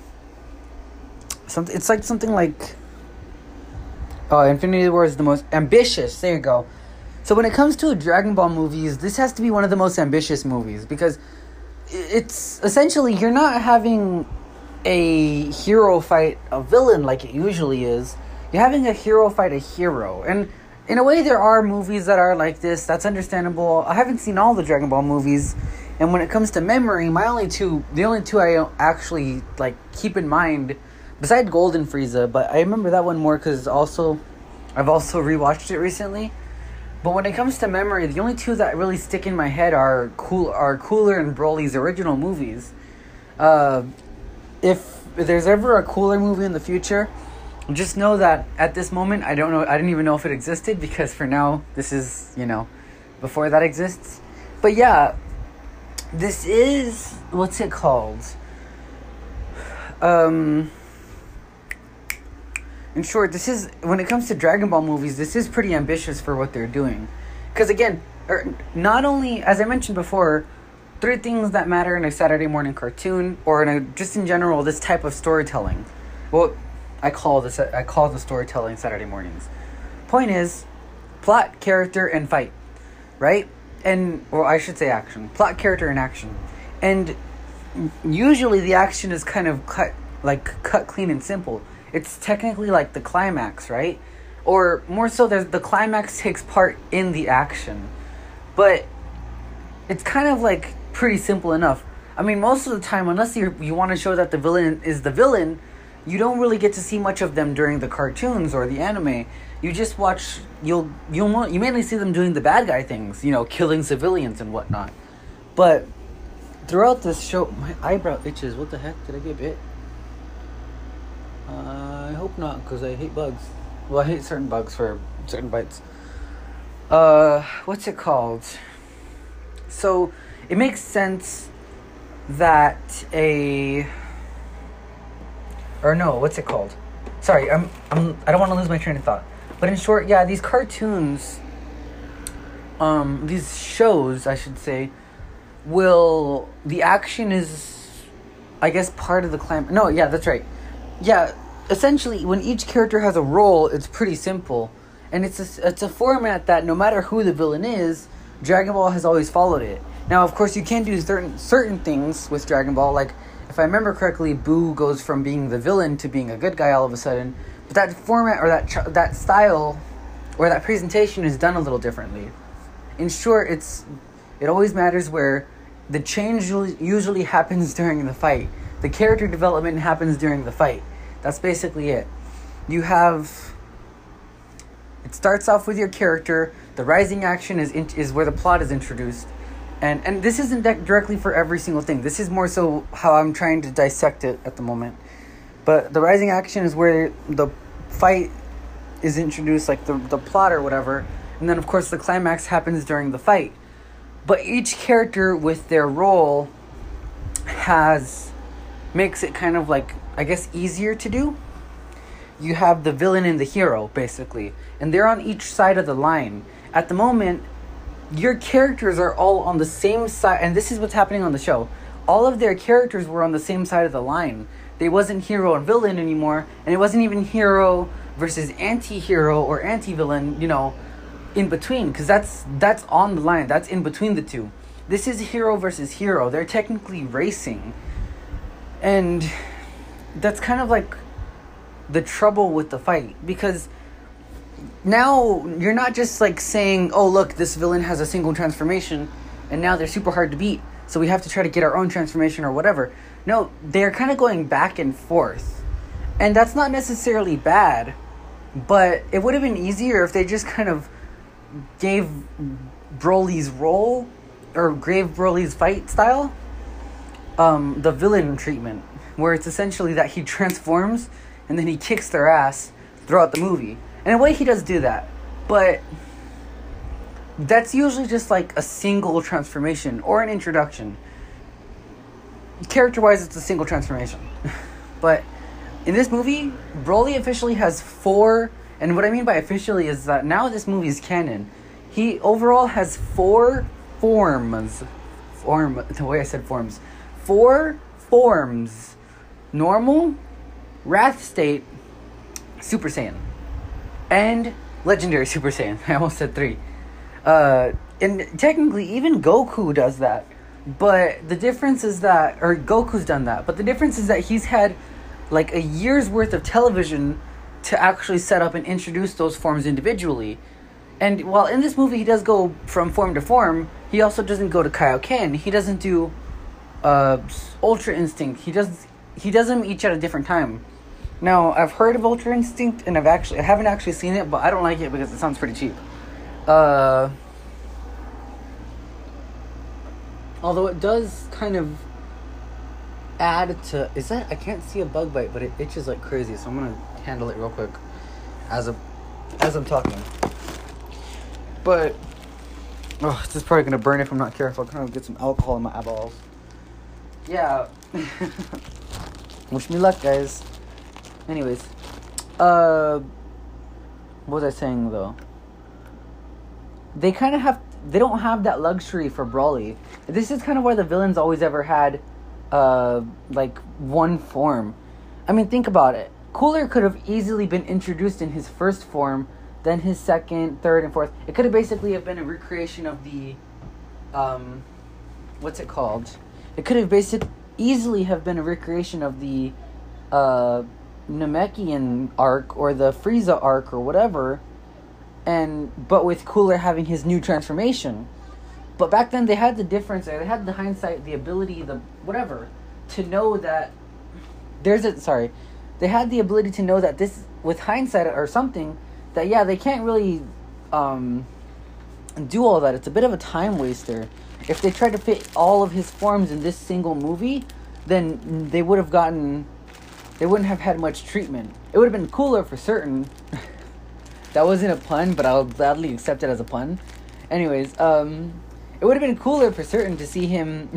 Something. It's like something like. Oh, Infinity War is the most ambitious. There you go. So when it comes to Dragon Ball movies, this has to be one of the most ambitious movies because it's essentially you're not having a hero fight a villain like it usually is. You're having a hero fight a hero. And in a way there are movies that are like this. That's understandable. I haven't seen all the Dragon Ball movies. And when it comes to memory, my only two the only two I actually like keep in mind besides Golden Frieza, but I remember that one more cuz also I've also rewatched it recently. But when it comes to memory, the only two that really stick in my head are cool are Cooler and Broly's original movies. Uh, if there's ever a Cooler movie in the future, just know that at this moment I don't know I didn't even know if it existed because for now this is you know before that exists. But yeah, this is what's it called? Um in short, this is when it comes to Dragon Ball movies, this is pretty ambitious for what they're doing. Because again, er, not only as I mentioned before, three things that matter in a Saturday morning cartoon or in a just in general this type of storytelling. Well, I call this I call the storytelling Saturday mornings. Point is, plot, character, and fight, right? And or I should say action. Plot, character, and action. And usually the action is kind of cut like cut clean and simple it's technically like the climax, right? Or more so, the climax takes part in the action, but it's kind of like pretty simple enough. I mean, most of the time, unless you you want to show that the villain is the villain, you don't really get to see much of them during the cartoons or the anime. You just watch. You'll you'll you mainly see them doing the bad guy things, you know, killing civilians and whatnot. But throughout this show, my eyebrow itches. What the heck? Did I get bit? Uh, I hope not, because I hate bugs. Well, I hate certain bugs for certain bites. Uh, what's it called? So, it makes sense that a or no, what's it called? Sorry, I'm I'm I don't want to lose my train of thought. But in short, yeah, these cartoons um these shows, I should say, will the action is I guess part of the clam. No, yeah, that's right yeah, essentially, when each character has a role, it's pretty simple, and it's a, it's a format that no matter who the villain is, Dragon Ball has always followed it. Now, of course, you can do certain certain things with Dragon Ball, like if I remember correctly, Boo goes from being the villain to being a good guy all of a sudden. But that format or that that style or that presentation is done a little differently. In short, it's it always matters where the change usually happens <laughs> during the fight. The character development happens during the fight. That's basically it. You have. It starts off with your character. The rising action is in, is where the plot is introduced, and and this isn't directly for every single thing. This is more so how I'm trying to dissect it at the moment. But the rising action is where the fight is introduced, like the the plot or whatever, and then of course the climax happens during the fight. But each character with their role has makes it kind of like I guess easier to do. You have the villain and the hero basically, and they're on each side of the line. At the moment, your characters are all on the same side, and this is what's happening on the show. All of their characters were on the same side of the line. They wasn't hero and villain anymore, and it wasn't even hero versus anti-hero or anti-villain, you know, in between because that's that's on the line. That's in between the two. This is hero versus hero. They're technically racing and that's kind of like the trouble with the fight because now you're not just like saying, "Oh, look, this villain has a single transformation and now they're super hard to beat, so we have to try to get our own transformation or whatever." No, they're kind of going back and forth. And that's not necessarily bad, but it would have been easier if they just kind of gave Broly's role or gave Broly's fight style um, the villain treatment, where it's essentially that he <laughs> transforms and then he kicks their ass throughout the movie. And in a way, he does do that, but that's usually just like a single transformation or an introduction. Character wise, it's a single transformation. <laughs> but in this movie, Broly officially has four. And what I mean by officially is that now this movie is canon. He overall has four forms. Form. The way I said forms. Four forms. Normal, Wrath State, Super Saiyan, and Legendary Super Saiyan. <laughs> I almost said three. Uh, and technically, even Goku does that. But the difference is that, or Goku's done that. But the difference is that he's had like a year's worth of television to actually set up and introduce those forms individually. And while in this movie he does go from form to form, he also doesn't go to Kaioken. He doesn't do uh, Ultra Instinct. He does he does them each at a different time. Now I've heard of Ultra Instinct and I've actually I haven't actually seen it, but I don't like it because it sounds pretty cheap. Uh, although it does kind of add to is that I can't see a bug bite, but it itches like crazy, so I'm gonna handle it real quick as a as I'm talking. But oh, this is probably gonna burn if I'm not careful. I'm gonna get some alcohol in my eyeballs. Yeah. <laughs> Wish me luck, guys. Anyways, uh, what was I saying though? They kind of have. They don't have that luxury for Broly. This is kind of where the villains always ever had, uh, like one form. I mean, think about it. Cooler could have easily been introduced in his first form, then his second, third, and fourth. It could have basically have been a recreation of the, um, what's it called? It could have basic easily have been a recreation of the, uh, Namekian arc or the Frieza arc or whatever, and but with Cooler having his new transformation. But back then they had the difference, they had the hindsight, the ability, the whatever, to know that there's a sorry, they had the ability to know that this with hindsight or something that yeah they can't really um, do all that. It's a bit of a time waster. If they tried to fit all of his forms in this single movie, then they would have gotten they wouldn't have had much treatment. It would have been cooler for certain. <laughs> that wasn't a pun, but I'll gladly accept it as a pun. Anyways, um, it would have been cooler for certain to see him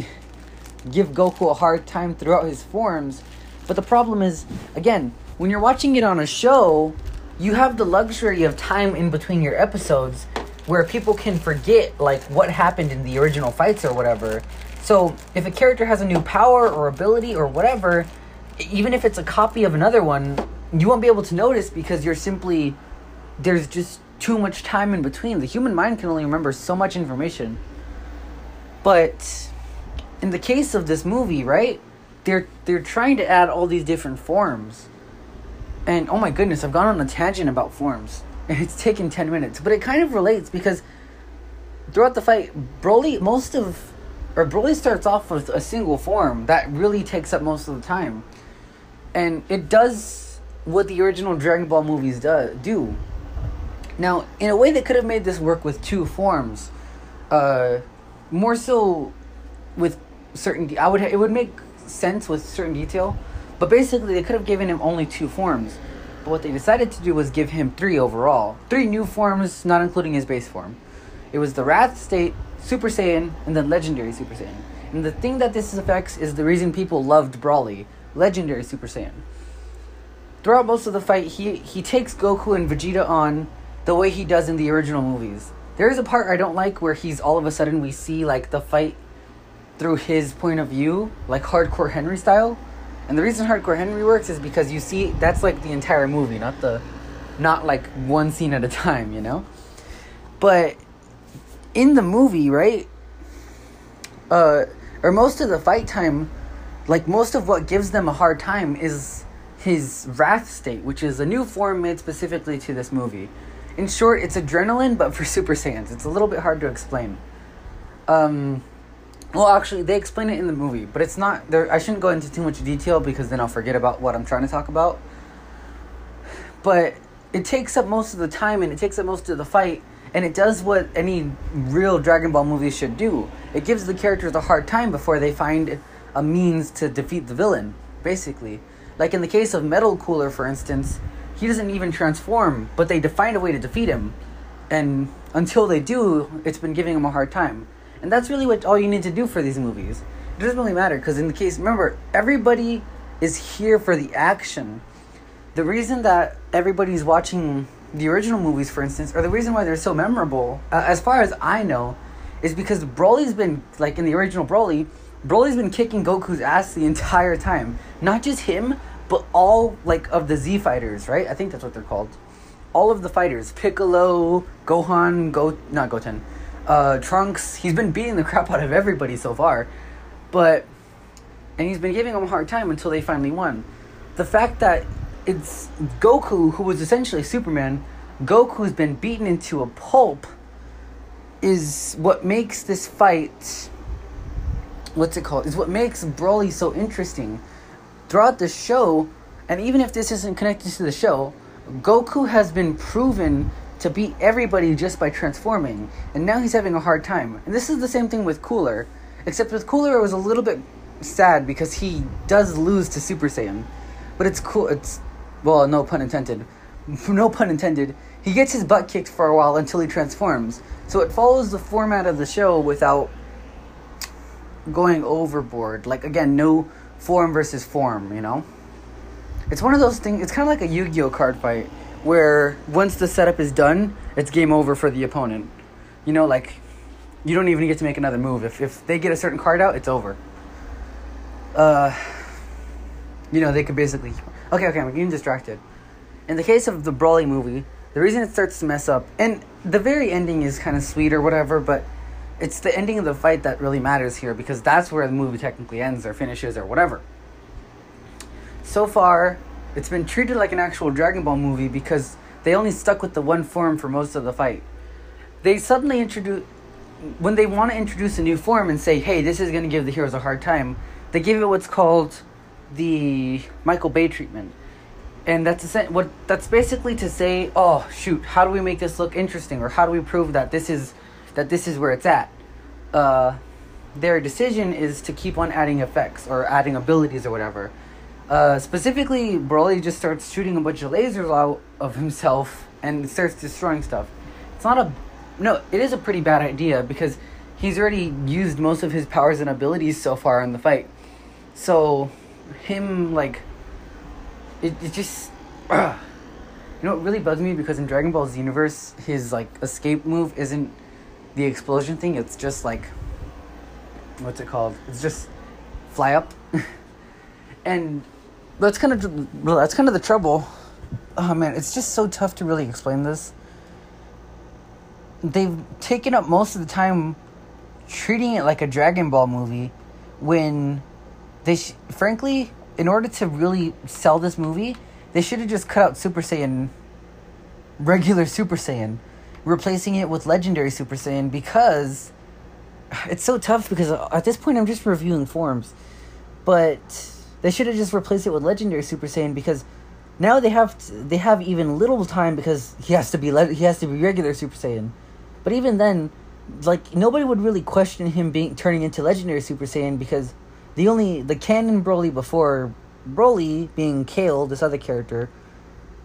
<laughs> give Goku a hard time throughout his forms. But the problem is, again, when you're watching it on a show, you have the luxury of time in between your episodes where people can forget like what happened in the original fights or whatever. So if a character has a new power or ability or whatever, even if it's a copy of another one, you won't be able to notice because you're simply there's just too much time in between. The human mind can only remember so much information. But in the case of this movie, right? They're they're trying to add all these different forms. And oh my goodness, I've gone on a tangent about forms. And <laughs> it's taken 10 minutes, but it kind of relates because throughout the fight, Broly most of or Broly starts off with a single form that really takes up most of the time and it does what the original Dragon Ball movies do. do. Now, in a way, they could have made this work with two forms, uh, more so with certain. De- I would. It would make sense with certain detail, but basically, they could have given him only two forms. But what they decided to do was give him three overall, three new forms, not including his base form. It was the Wrath State, Super Saiyan, and then Legendary Super Saiyan. And the thing that this affects is the reason people loved Broly legendary Super Saiyan. Throughout most of the fight, he, he takes Goku and Vegeta on the way he does in the original movies. There is a part I don't like where he's all of a sudden we see like the fight through his point of view, like hardcore Henry style. And the reason hardcore Henry works is because you see that's like the entire movie, not the not like one scene at a time, you know? But in the movie, right? Uh or most of the fight time like most of what gives them a hard time is his wrath state, which is a new form made specifically to this movie. In short, it's adrenaline, but for Super Saiyans. It's a little bit hard to explain. Um, well, actually, they explain it in the movie, but it's not there. I shouldn't go into too much detail because then I'll forget about what I'm trying to talk about. But it takes up most of the time and it takes up most of the fight, and it does what any real Dragon Ball movie should do. It gives the characters a hard time before they find a means to defeat the villain, basically. Like in the case of Metal Cooler, for instance, he doesn't even transform, but they find a way to defeat him. And until they do, it's been giving him a hard time. And that's really what all you need to do for these movies. it doesn't really matter because in the case, remember, everybody is here for the action. The reason that everybody's watching the original movies, for instance, or the reason why they're so memorable, uh, as far as I know, is because Broly's been like in the original Broly, Broly's been kicking Goku's ass the entire time. Not just him, but all like of the Z fighters, right? I think that's what they're called. All of the fighters, Piccolo, Gohan, Go not Goten, uh, Trunks. He's been beating the <laughs> crap out of everybody so far, but and he's been giving them a hard time until they finally won. The fact that it's Goku who was essentially Superman, Goku's been beaten into a pulp is what makes this fight what's it called? Is what makes Broly so interesting. Throughout the show, and even if this isn't connected to the show, Goku has been proven to beat everybody just by transforming, and now he's having a hard time. And this is the same thing with Cooler, except with Cooler it was a little bit sad because he does lose to Super Saiyan. But it's cool. It's well, no pun intended. <laughs> No pun intended. He gets his butt kicked for a while until he transforms. So it follows the format of the show without going overboard. Like again, no form versus form, you know? It's one of those things it's kinda like a Yu-Gi-Oh card fight where once the setup is done, it's game over for the opponent. You know, like you don't even get to make another move. If if they get a certain card out, it's over. Uh you know, they could basically Okay, okay, I'm getting distracted. In the case of the Broly movie, the reason it starts to mess up, and the very ending is kind of sweet or whatever, but it's the ending of the fight that really matters here because that's where the movie technically ends or finishes or whatever. So far, it's been treated like an actual Dragon Ball movie because they only stuck with the one form for most of the fight. They suddenly introduce when they want to introduce a new form and say, "Hey, this is going to give the heroes a hard time." They give it what's called the Michael Bay treatment. And that's what that's basically to say, "Oh, shoot, how do we make this look interesting or how do we prove that this is that this is where it's at?" Uh, their decision is to keep on adding effects or adding abilities or whatever. Uh, specifically, Broly just starts shooting a bunch of lasers out of himself and starts destroying stuff. It's not a no. It is a pretty bad idea because he's already used most of his powers and abilities so far in the fight. So, him like it, it just uh, <clears throat> you know it really bugs me because in Dragon Ball's universe, his like escape move isn't the explosion thing. It's just like what's it called? It's just fly up, <laughs> and that's kind of that's kind of the trouble. Oh man, it's just so tough to really explain this. They've taken up most of the time treating it like a Dragon Ball movie when they sh- frankly in order to really sell this movie they should have just cut out super saiyan regular super saiyan replacing it with legendary super saiyan because it's so tough because at this point i'm just reviewing forms. But they should have just replaced it with legendary super saiyan because now they have to, they have even little time because he has to be le- he has to be regular super saiyan. But even then like nobody would really question him being turning into legendary super saiyan because the only the canon Broly before Broly being Kale, this other character,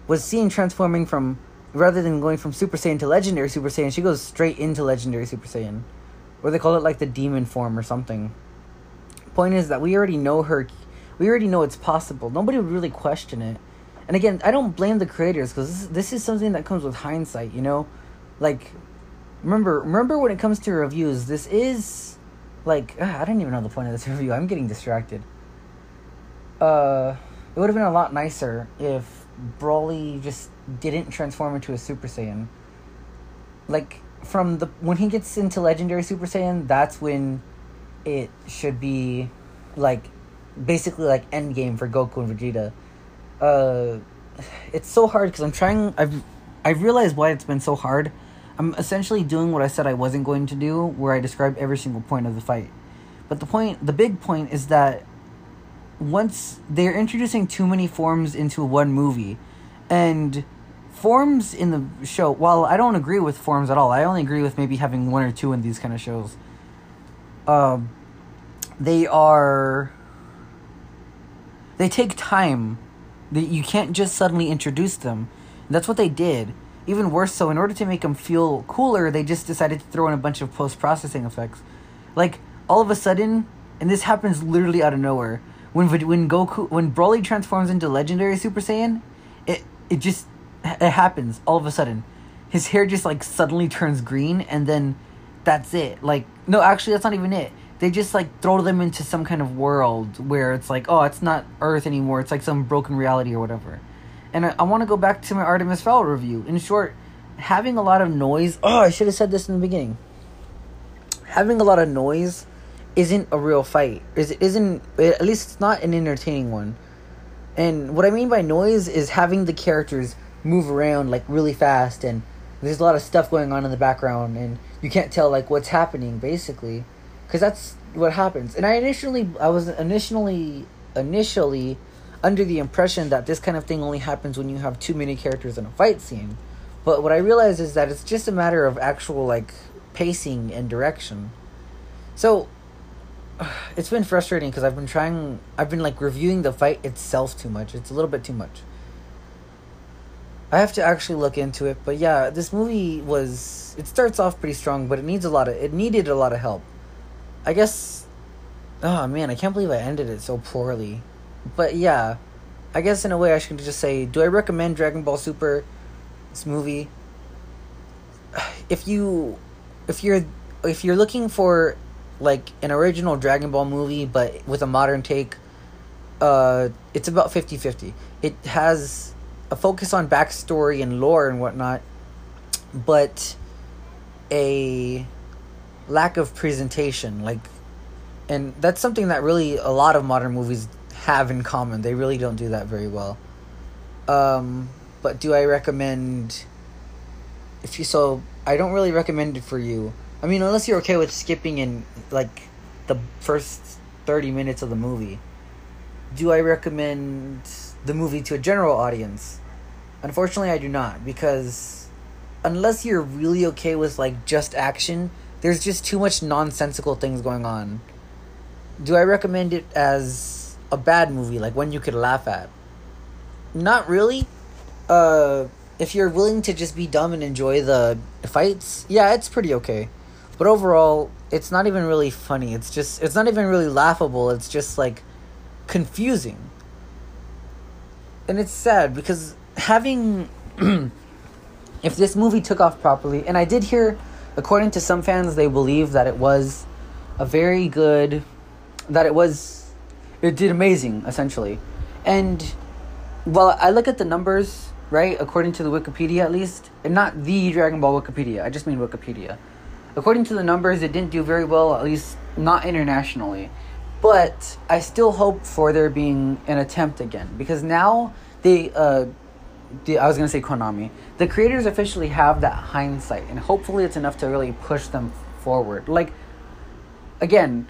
was seen transforming from rather than going from Super Saiyan to Legendary Super Saiyan, she goes straight into Legendary Super Saiyan. Or they call it like the demon form or something. Point is that we already know her we already know it's possible. Nobody would really question it. And again, I don't blame the creators because this, this is something that comes with hindsight, you know? Like remember remember when it comes to reviews, this is like ugh, I don't even know the point of this <laughs> review. I'm getting distracted. Uh, it would have been a lot nicer if Broly just didn't transform into a Super Saiyan. Like from the when he gets into Legendary Super Saiyan, that's when it should be like basically like end game for Goku and Vegeta. Uh, it's so hard because I'm trying. I've I realized why it's been so hard I'm essentially doing what I said I wasn't going to do, where I describe every single point of the fight. But the point, the big point, is that once they're introducing too many forms into one movie, and forms in the show, while I don't agree with forms at all, I only agree with maybe having one or two in these kind of shows. Um, they are. They take time. That you can't just suddenly introduce them. That's what they did even worse so, in order to make them feel cooler, they just decided to throw in a bunch of post processing effects. Like, all of a sudden, and this happens literally out of nowhere. When when Goku when Broly transforms into Legendary Super Saiyan, it it just it happens all of a sudden. His hair just like suddenly turns green, and then that's it. Like no, actually, that's not even it. They just like throw them into some kind of world where it's like, oh, it's not Earth anymore. It's like some broken reality or whatever. And I, I want to go back to my Artemis Fowl review. In short, having a lot of noise. Oh, I should have said this in the beginning. Having a lot of noise isn't a real fight. Is isn't at least it's not an entertaining one. And what I mean by noise is having the characters move around like really fast and there's a lot of stuff going on in the background and you can't tell like what's happening basically because that's what happens. And I initially I was initially initially under the impression that this kind of thing only happens when you have too many characters in a fight scene. But what I realized is that it's just a matter of actual like pacing and direction. So <sighs> it's been frustrating because I've been trying I've been like reviewing the fight itself too much. It's a little bit too much. I have to actually look into it, but yeah, this movie was it starts off pretty strong, but it needs a lot of it needed a lot of help. I guess oh man, I can't believe I ended it so poorly. But yeah, I guess in a way I should just say, do I recommend Dragon Ball Super this movie? <sighs> If you if you're if you're looking for like an original Dragon Ball movie but with a modern take, uh it's about 50-50. It has a focus on backstory and lore and whatnot, but a lack of presentation. Like, and that's something that really a lot of modern movies have in common. They really don't do that very well. Um, but do I recommend? If you so, I don't really recommend it for you. I mean, unless you're okay with skipping in like the first thirty minutes of the movie. Do I recommend the movie to a general audience? Unfortunately, I do not because unless you're really okay with like just action, there's just too much nonsensical things going on. Do I recommend it as a bad movie, like one you could laugh at? Not really. Uh, if you're willing to just be dumb and enjoy the fights, yeah, it's pretty okay. But overall, it's not even really funny. It's just it's not even really laughable. It's just like confusing. And it's sad because having <clears throat> if this movie took off properly, and I did hear according to some fans they believe that it was a very good that it was it did amazing essentially. And well, I look at the numbers, right? According to the Wikipedia at least, and not the Dragon Ball Wikipedia. I just mean Wikipedia. According to the numbers, it didn't do very well, at least not internationally. But I still hope for there being an attempt again because now they uh the, I was gonna say Konami. The creators officially have that hindsight, and hopefully, it's enough to really push them forward. Like, again,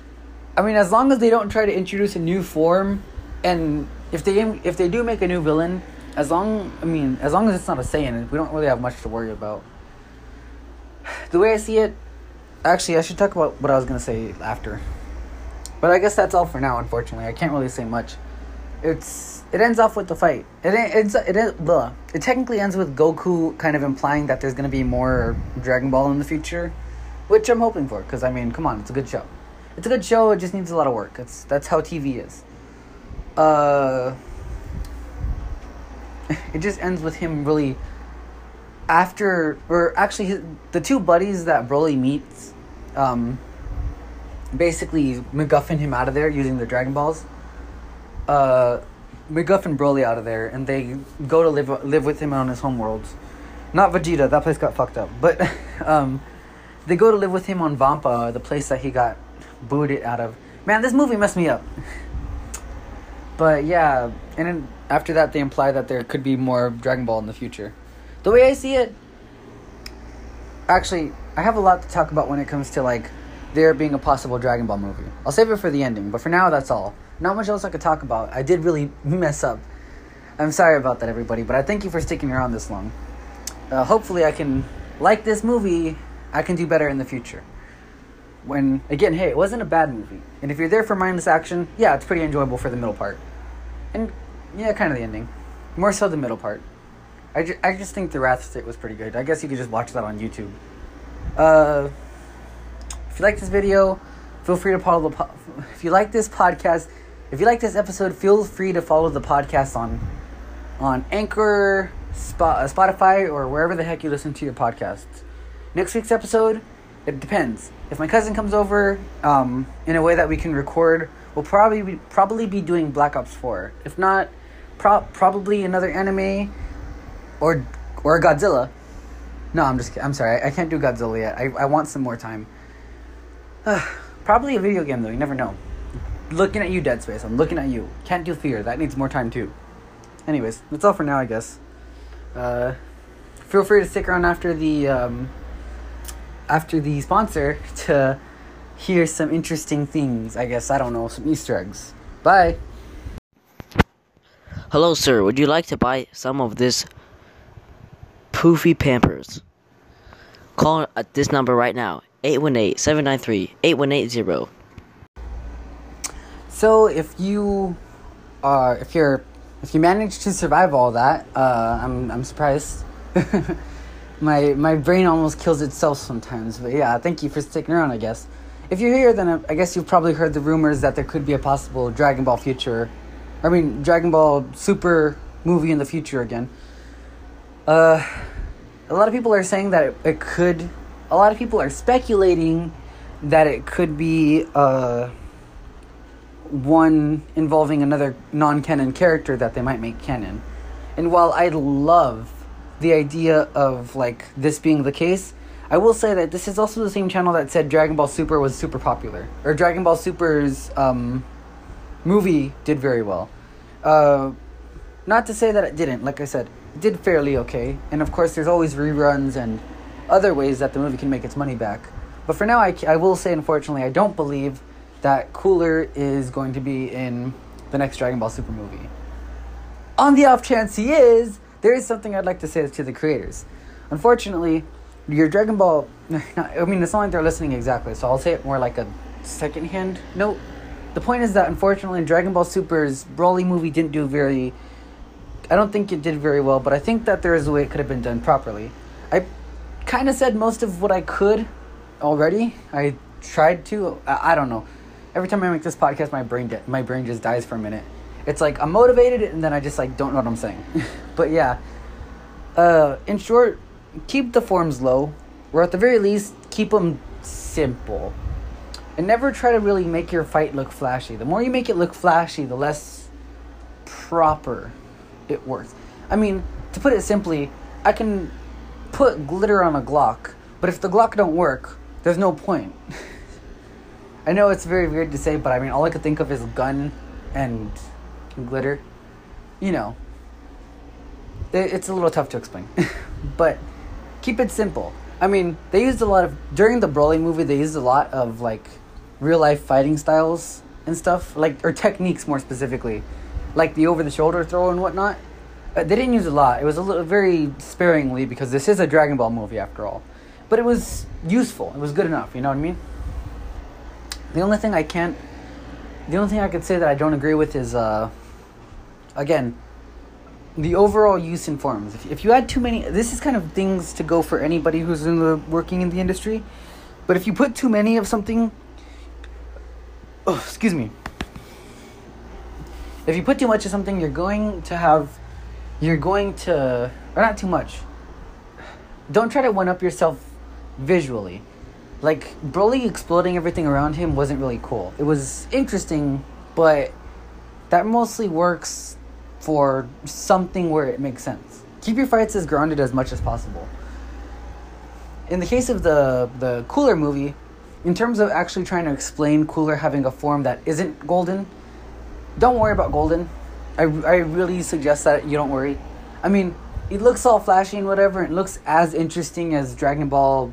I mean, as long as they don't try to introduce a new form, and if they if they do make a new villain, as long I mean, as long as it's not a Saiyan, we don't really have much to worry about. The way I see it, actually, I should talk about what I was gonna say after. But I guess that's all for now. Unfortunately, I can't really say much. It's it ends off with the fight. It ends it it, technically ends with Goku kind of implying that there's gonna be more Dragon Ball in the future, which I'm hoping for. Because I mean, come on, it's a good show. It's a good show. It just needs a lot of work. It's that's how TV is. Uh, <laughs> it just ends with him really after or actually his, the two buddies that Broly meets um basically MacGuffin him out of there using the Dragon Balls. Uh MacGuffin Broly out of there and they go to live live with him on his homeworlds. Not Vegeta, that place got fucked up. But <laughs> um they go to live with him on Vampa, the place that he got booted out of. Man, this movie messed me up. <laughs> But yeah, and then after that they imply that there could be more Dragon Ball in the future. The way I see it, actually, I have a lot to talk about when it comes to like there being a possible Dragon Ball movie. I'll save it for the ending, but for now that's all. Not much else I could talk about. I did really <laughs> mess up. I'm sorry about that, everybody, but I thank you for sticking around this long. Uh, hopefully, I can like this movie. I can do better in the future. When again, hey, it wasn't a bad movie, and if you're there for mindless action, yeah, it's pretty enjoyable for the middle part, and yeah, kind of the ending, more so the middle part. I, ju- I just think the Wrath State was pretty good. I guess you could just watch that on YouTube. Uh, if you like this video, feel free to follow the. Po- if you like this podcast, if you like this episode, feel free to follow the podcast on on Anchor, Spot, Spotify, or wherever the heck you listen to your podcasts. Next week's episode, it depends. If my cousin comes over um, in a way that we can record, we'll probably be, probably be doing Black Ops Four. If not, pro- probably another anime or or Godzilla. No, I'm just I'm sorry. I, I can't do Godzilla yet. I, I want some more time. <sighs> probably a video game though. You never know. Looking at you, Dead Space. I'm looking at you. Can't do Fear. That needs more time too. Anyways, that's all for now, I guess. Uh, feel free to stick around after the um, after the sponsor <laughs> to hear some interesting things. I guess I don't know some Easter eggs. Bye. Hello, sir. Would you like to buy some of this poofy Pampers? Call at this number right now 818 793 8180. So if you are, if you're, if you manage to survive all that, uh, I'm I'm surprised. <laughs> my my brain almost kills itself sometimes, but yeah, thank you for sticking around. I guess if you're here, then I guess you've probably heard the rumors that there could be a possible Dragon Ball future, I mean Dragon Ball Super movie in the future again. Uh, a lot of people are saying that it, it could. A lot of people are speculating that it could be uh one involving another non-canon character that they might make canon. And while I love the idea of like this being the case, I will say that this is also the same channel that said Dragon Ball Super was super popular or Dragon Ball Super's um, movie did very well. Uh, not to say that it didn't. Like I said, it did fairly okay. And of course, there's always reruns and other ways that the movie can make its money back. But for now, I, I will say, unfortunately, I don't believe that Cooler is going to be in the next Dragon Ball Super movie. On the off chance he is, there is something I'd like to say to the creators. Unfortunately, your Dragon Ball. <laughs> I mean, it's not like they're listening exactly, so I'll say it more like a second-hand note. The point is that unfortunately, Dragon Ball Super's Broly movie didn't do very. I don't think it did very well, but I think that there is a way it could have been done properly. I kind of said most of what I could already. I tried to. I, I don't know every time I make this podcast, my brain di- my brain just dies for a minute. It's like I'm motivated, and then I just like don't know what I'm saying. <laughs> but yeah, uh, in short, keep the forms low, or at the very least, keep them simple, and never try to really make your fight look flashy. The more you make it look flashy, the less proper it works. I mean, to put it simply, I can put glitter on a Glock, but if the Glock don't work, there's no point. <laughs> I know it's very weird to say, but I mean, all I could think of is gun and glitter. You know, it's a little tough to explain, <laughs> but keep it simple. I mean, they used a lot of during the Broly movie. They used a lot of like real life fighting styles and stuff, like or techniques more specifically, like the over the shoulder throw and whatnot. Uh, they didn't use a lot. It was a little very sparingly because this is a Dragon Ball movie after all. But it was useful. It was good enough. You know what I mean? The only thing I can't, the only thing I could say that I don't agree with is, uh, again, the overall use in forms. If, if you add too many, this is kind of things to go for anybody who's in the working in the industry. But if you put too many of something, oh, excuse me. If you put too much of something, you're going to have, you're going to, or not too much. Don't try to one up yourself visually like Broly exploding everything around him wasn't really cool. It was interesting, but that mostly works for something where it makes sense. Keep your fights as grounded as much as possible. In the case of the the Cooler movie, in terms of actually trying to explain Cooler having a form that isn't golden, don't worry about golden. I, I really suggest that you don't worry. I mean, it looks all flashy and whatever. It looks as interesting as Dragon Ball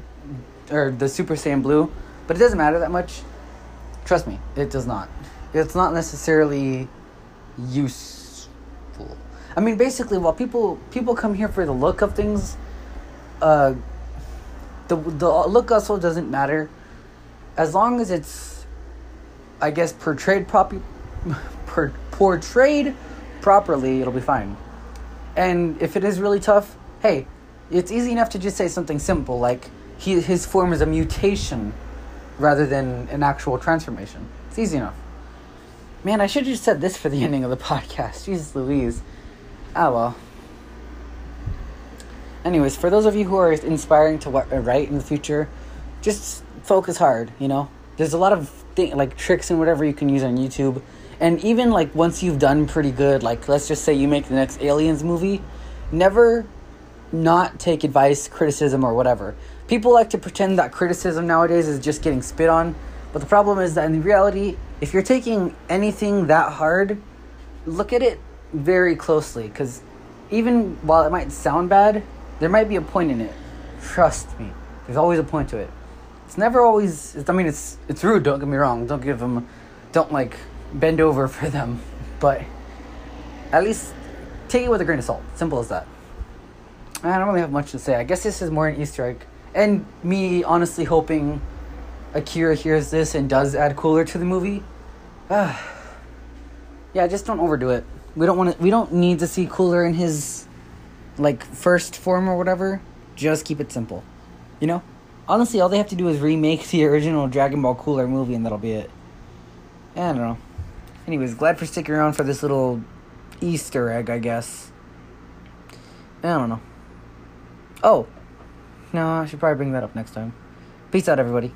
or the Super Saiyan Blue, but it doesn't matter that much. Trust me, it does not. It's not necessarily useful. I mean, basically, while people people come here for the look of things, uh, the the look also doesn't matter, as long as it's, I guess, portrayed properly, <laughs> portrayed properly, it'll be fine. And if it is really tough, hey, it's easy enough to just say something simple like he, his form is a mutation rather than an actual transformation. It's easy enough. Man, I should have just said this for the <laughs> ending of the podcast. Jesus Louise. Ah well. Anyways, for those of you who are inspiring to wa- write in the future, just focus hard. You know, there's a lot of th- like tricks and whatever you can use on YouTube, and even like once you've done pretty good, like let's just say you make the next Aliens movie, never not take advice, criticism, or whatever. People like to pretend that criticism nowadays is just getting spit on, but the problem is that in reality, if you're taking anything that hard, look at it very closely because even while it might sound bad, there might be a point in it. Trust me, there's always a point to it. It's never always. I mean, it's it's rude. Don't get me wrong. Don't give them, don't like bend over for them, but at least take it with a grain of salt. Simple as that. I don't really have much to say. I guess this is more an Easter egg, and me honestly hoping Akira hears this and does add cooler to the movie. Ah, yeah, just don't overdo it. We don't want to. We don't need to see cooler in his like first form or whatever. Just keep it simple. You know, honestly, all they have to do is remake the original Dragon Ball Cooler movie, and that'll be it. I don't know. Anyways, glad for sticking around for this little Easter egg, I guess. I don't know. Oh, no, I should probably bring that up next time. Peace out, everybody.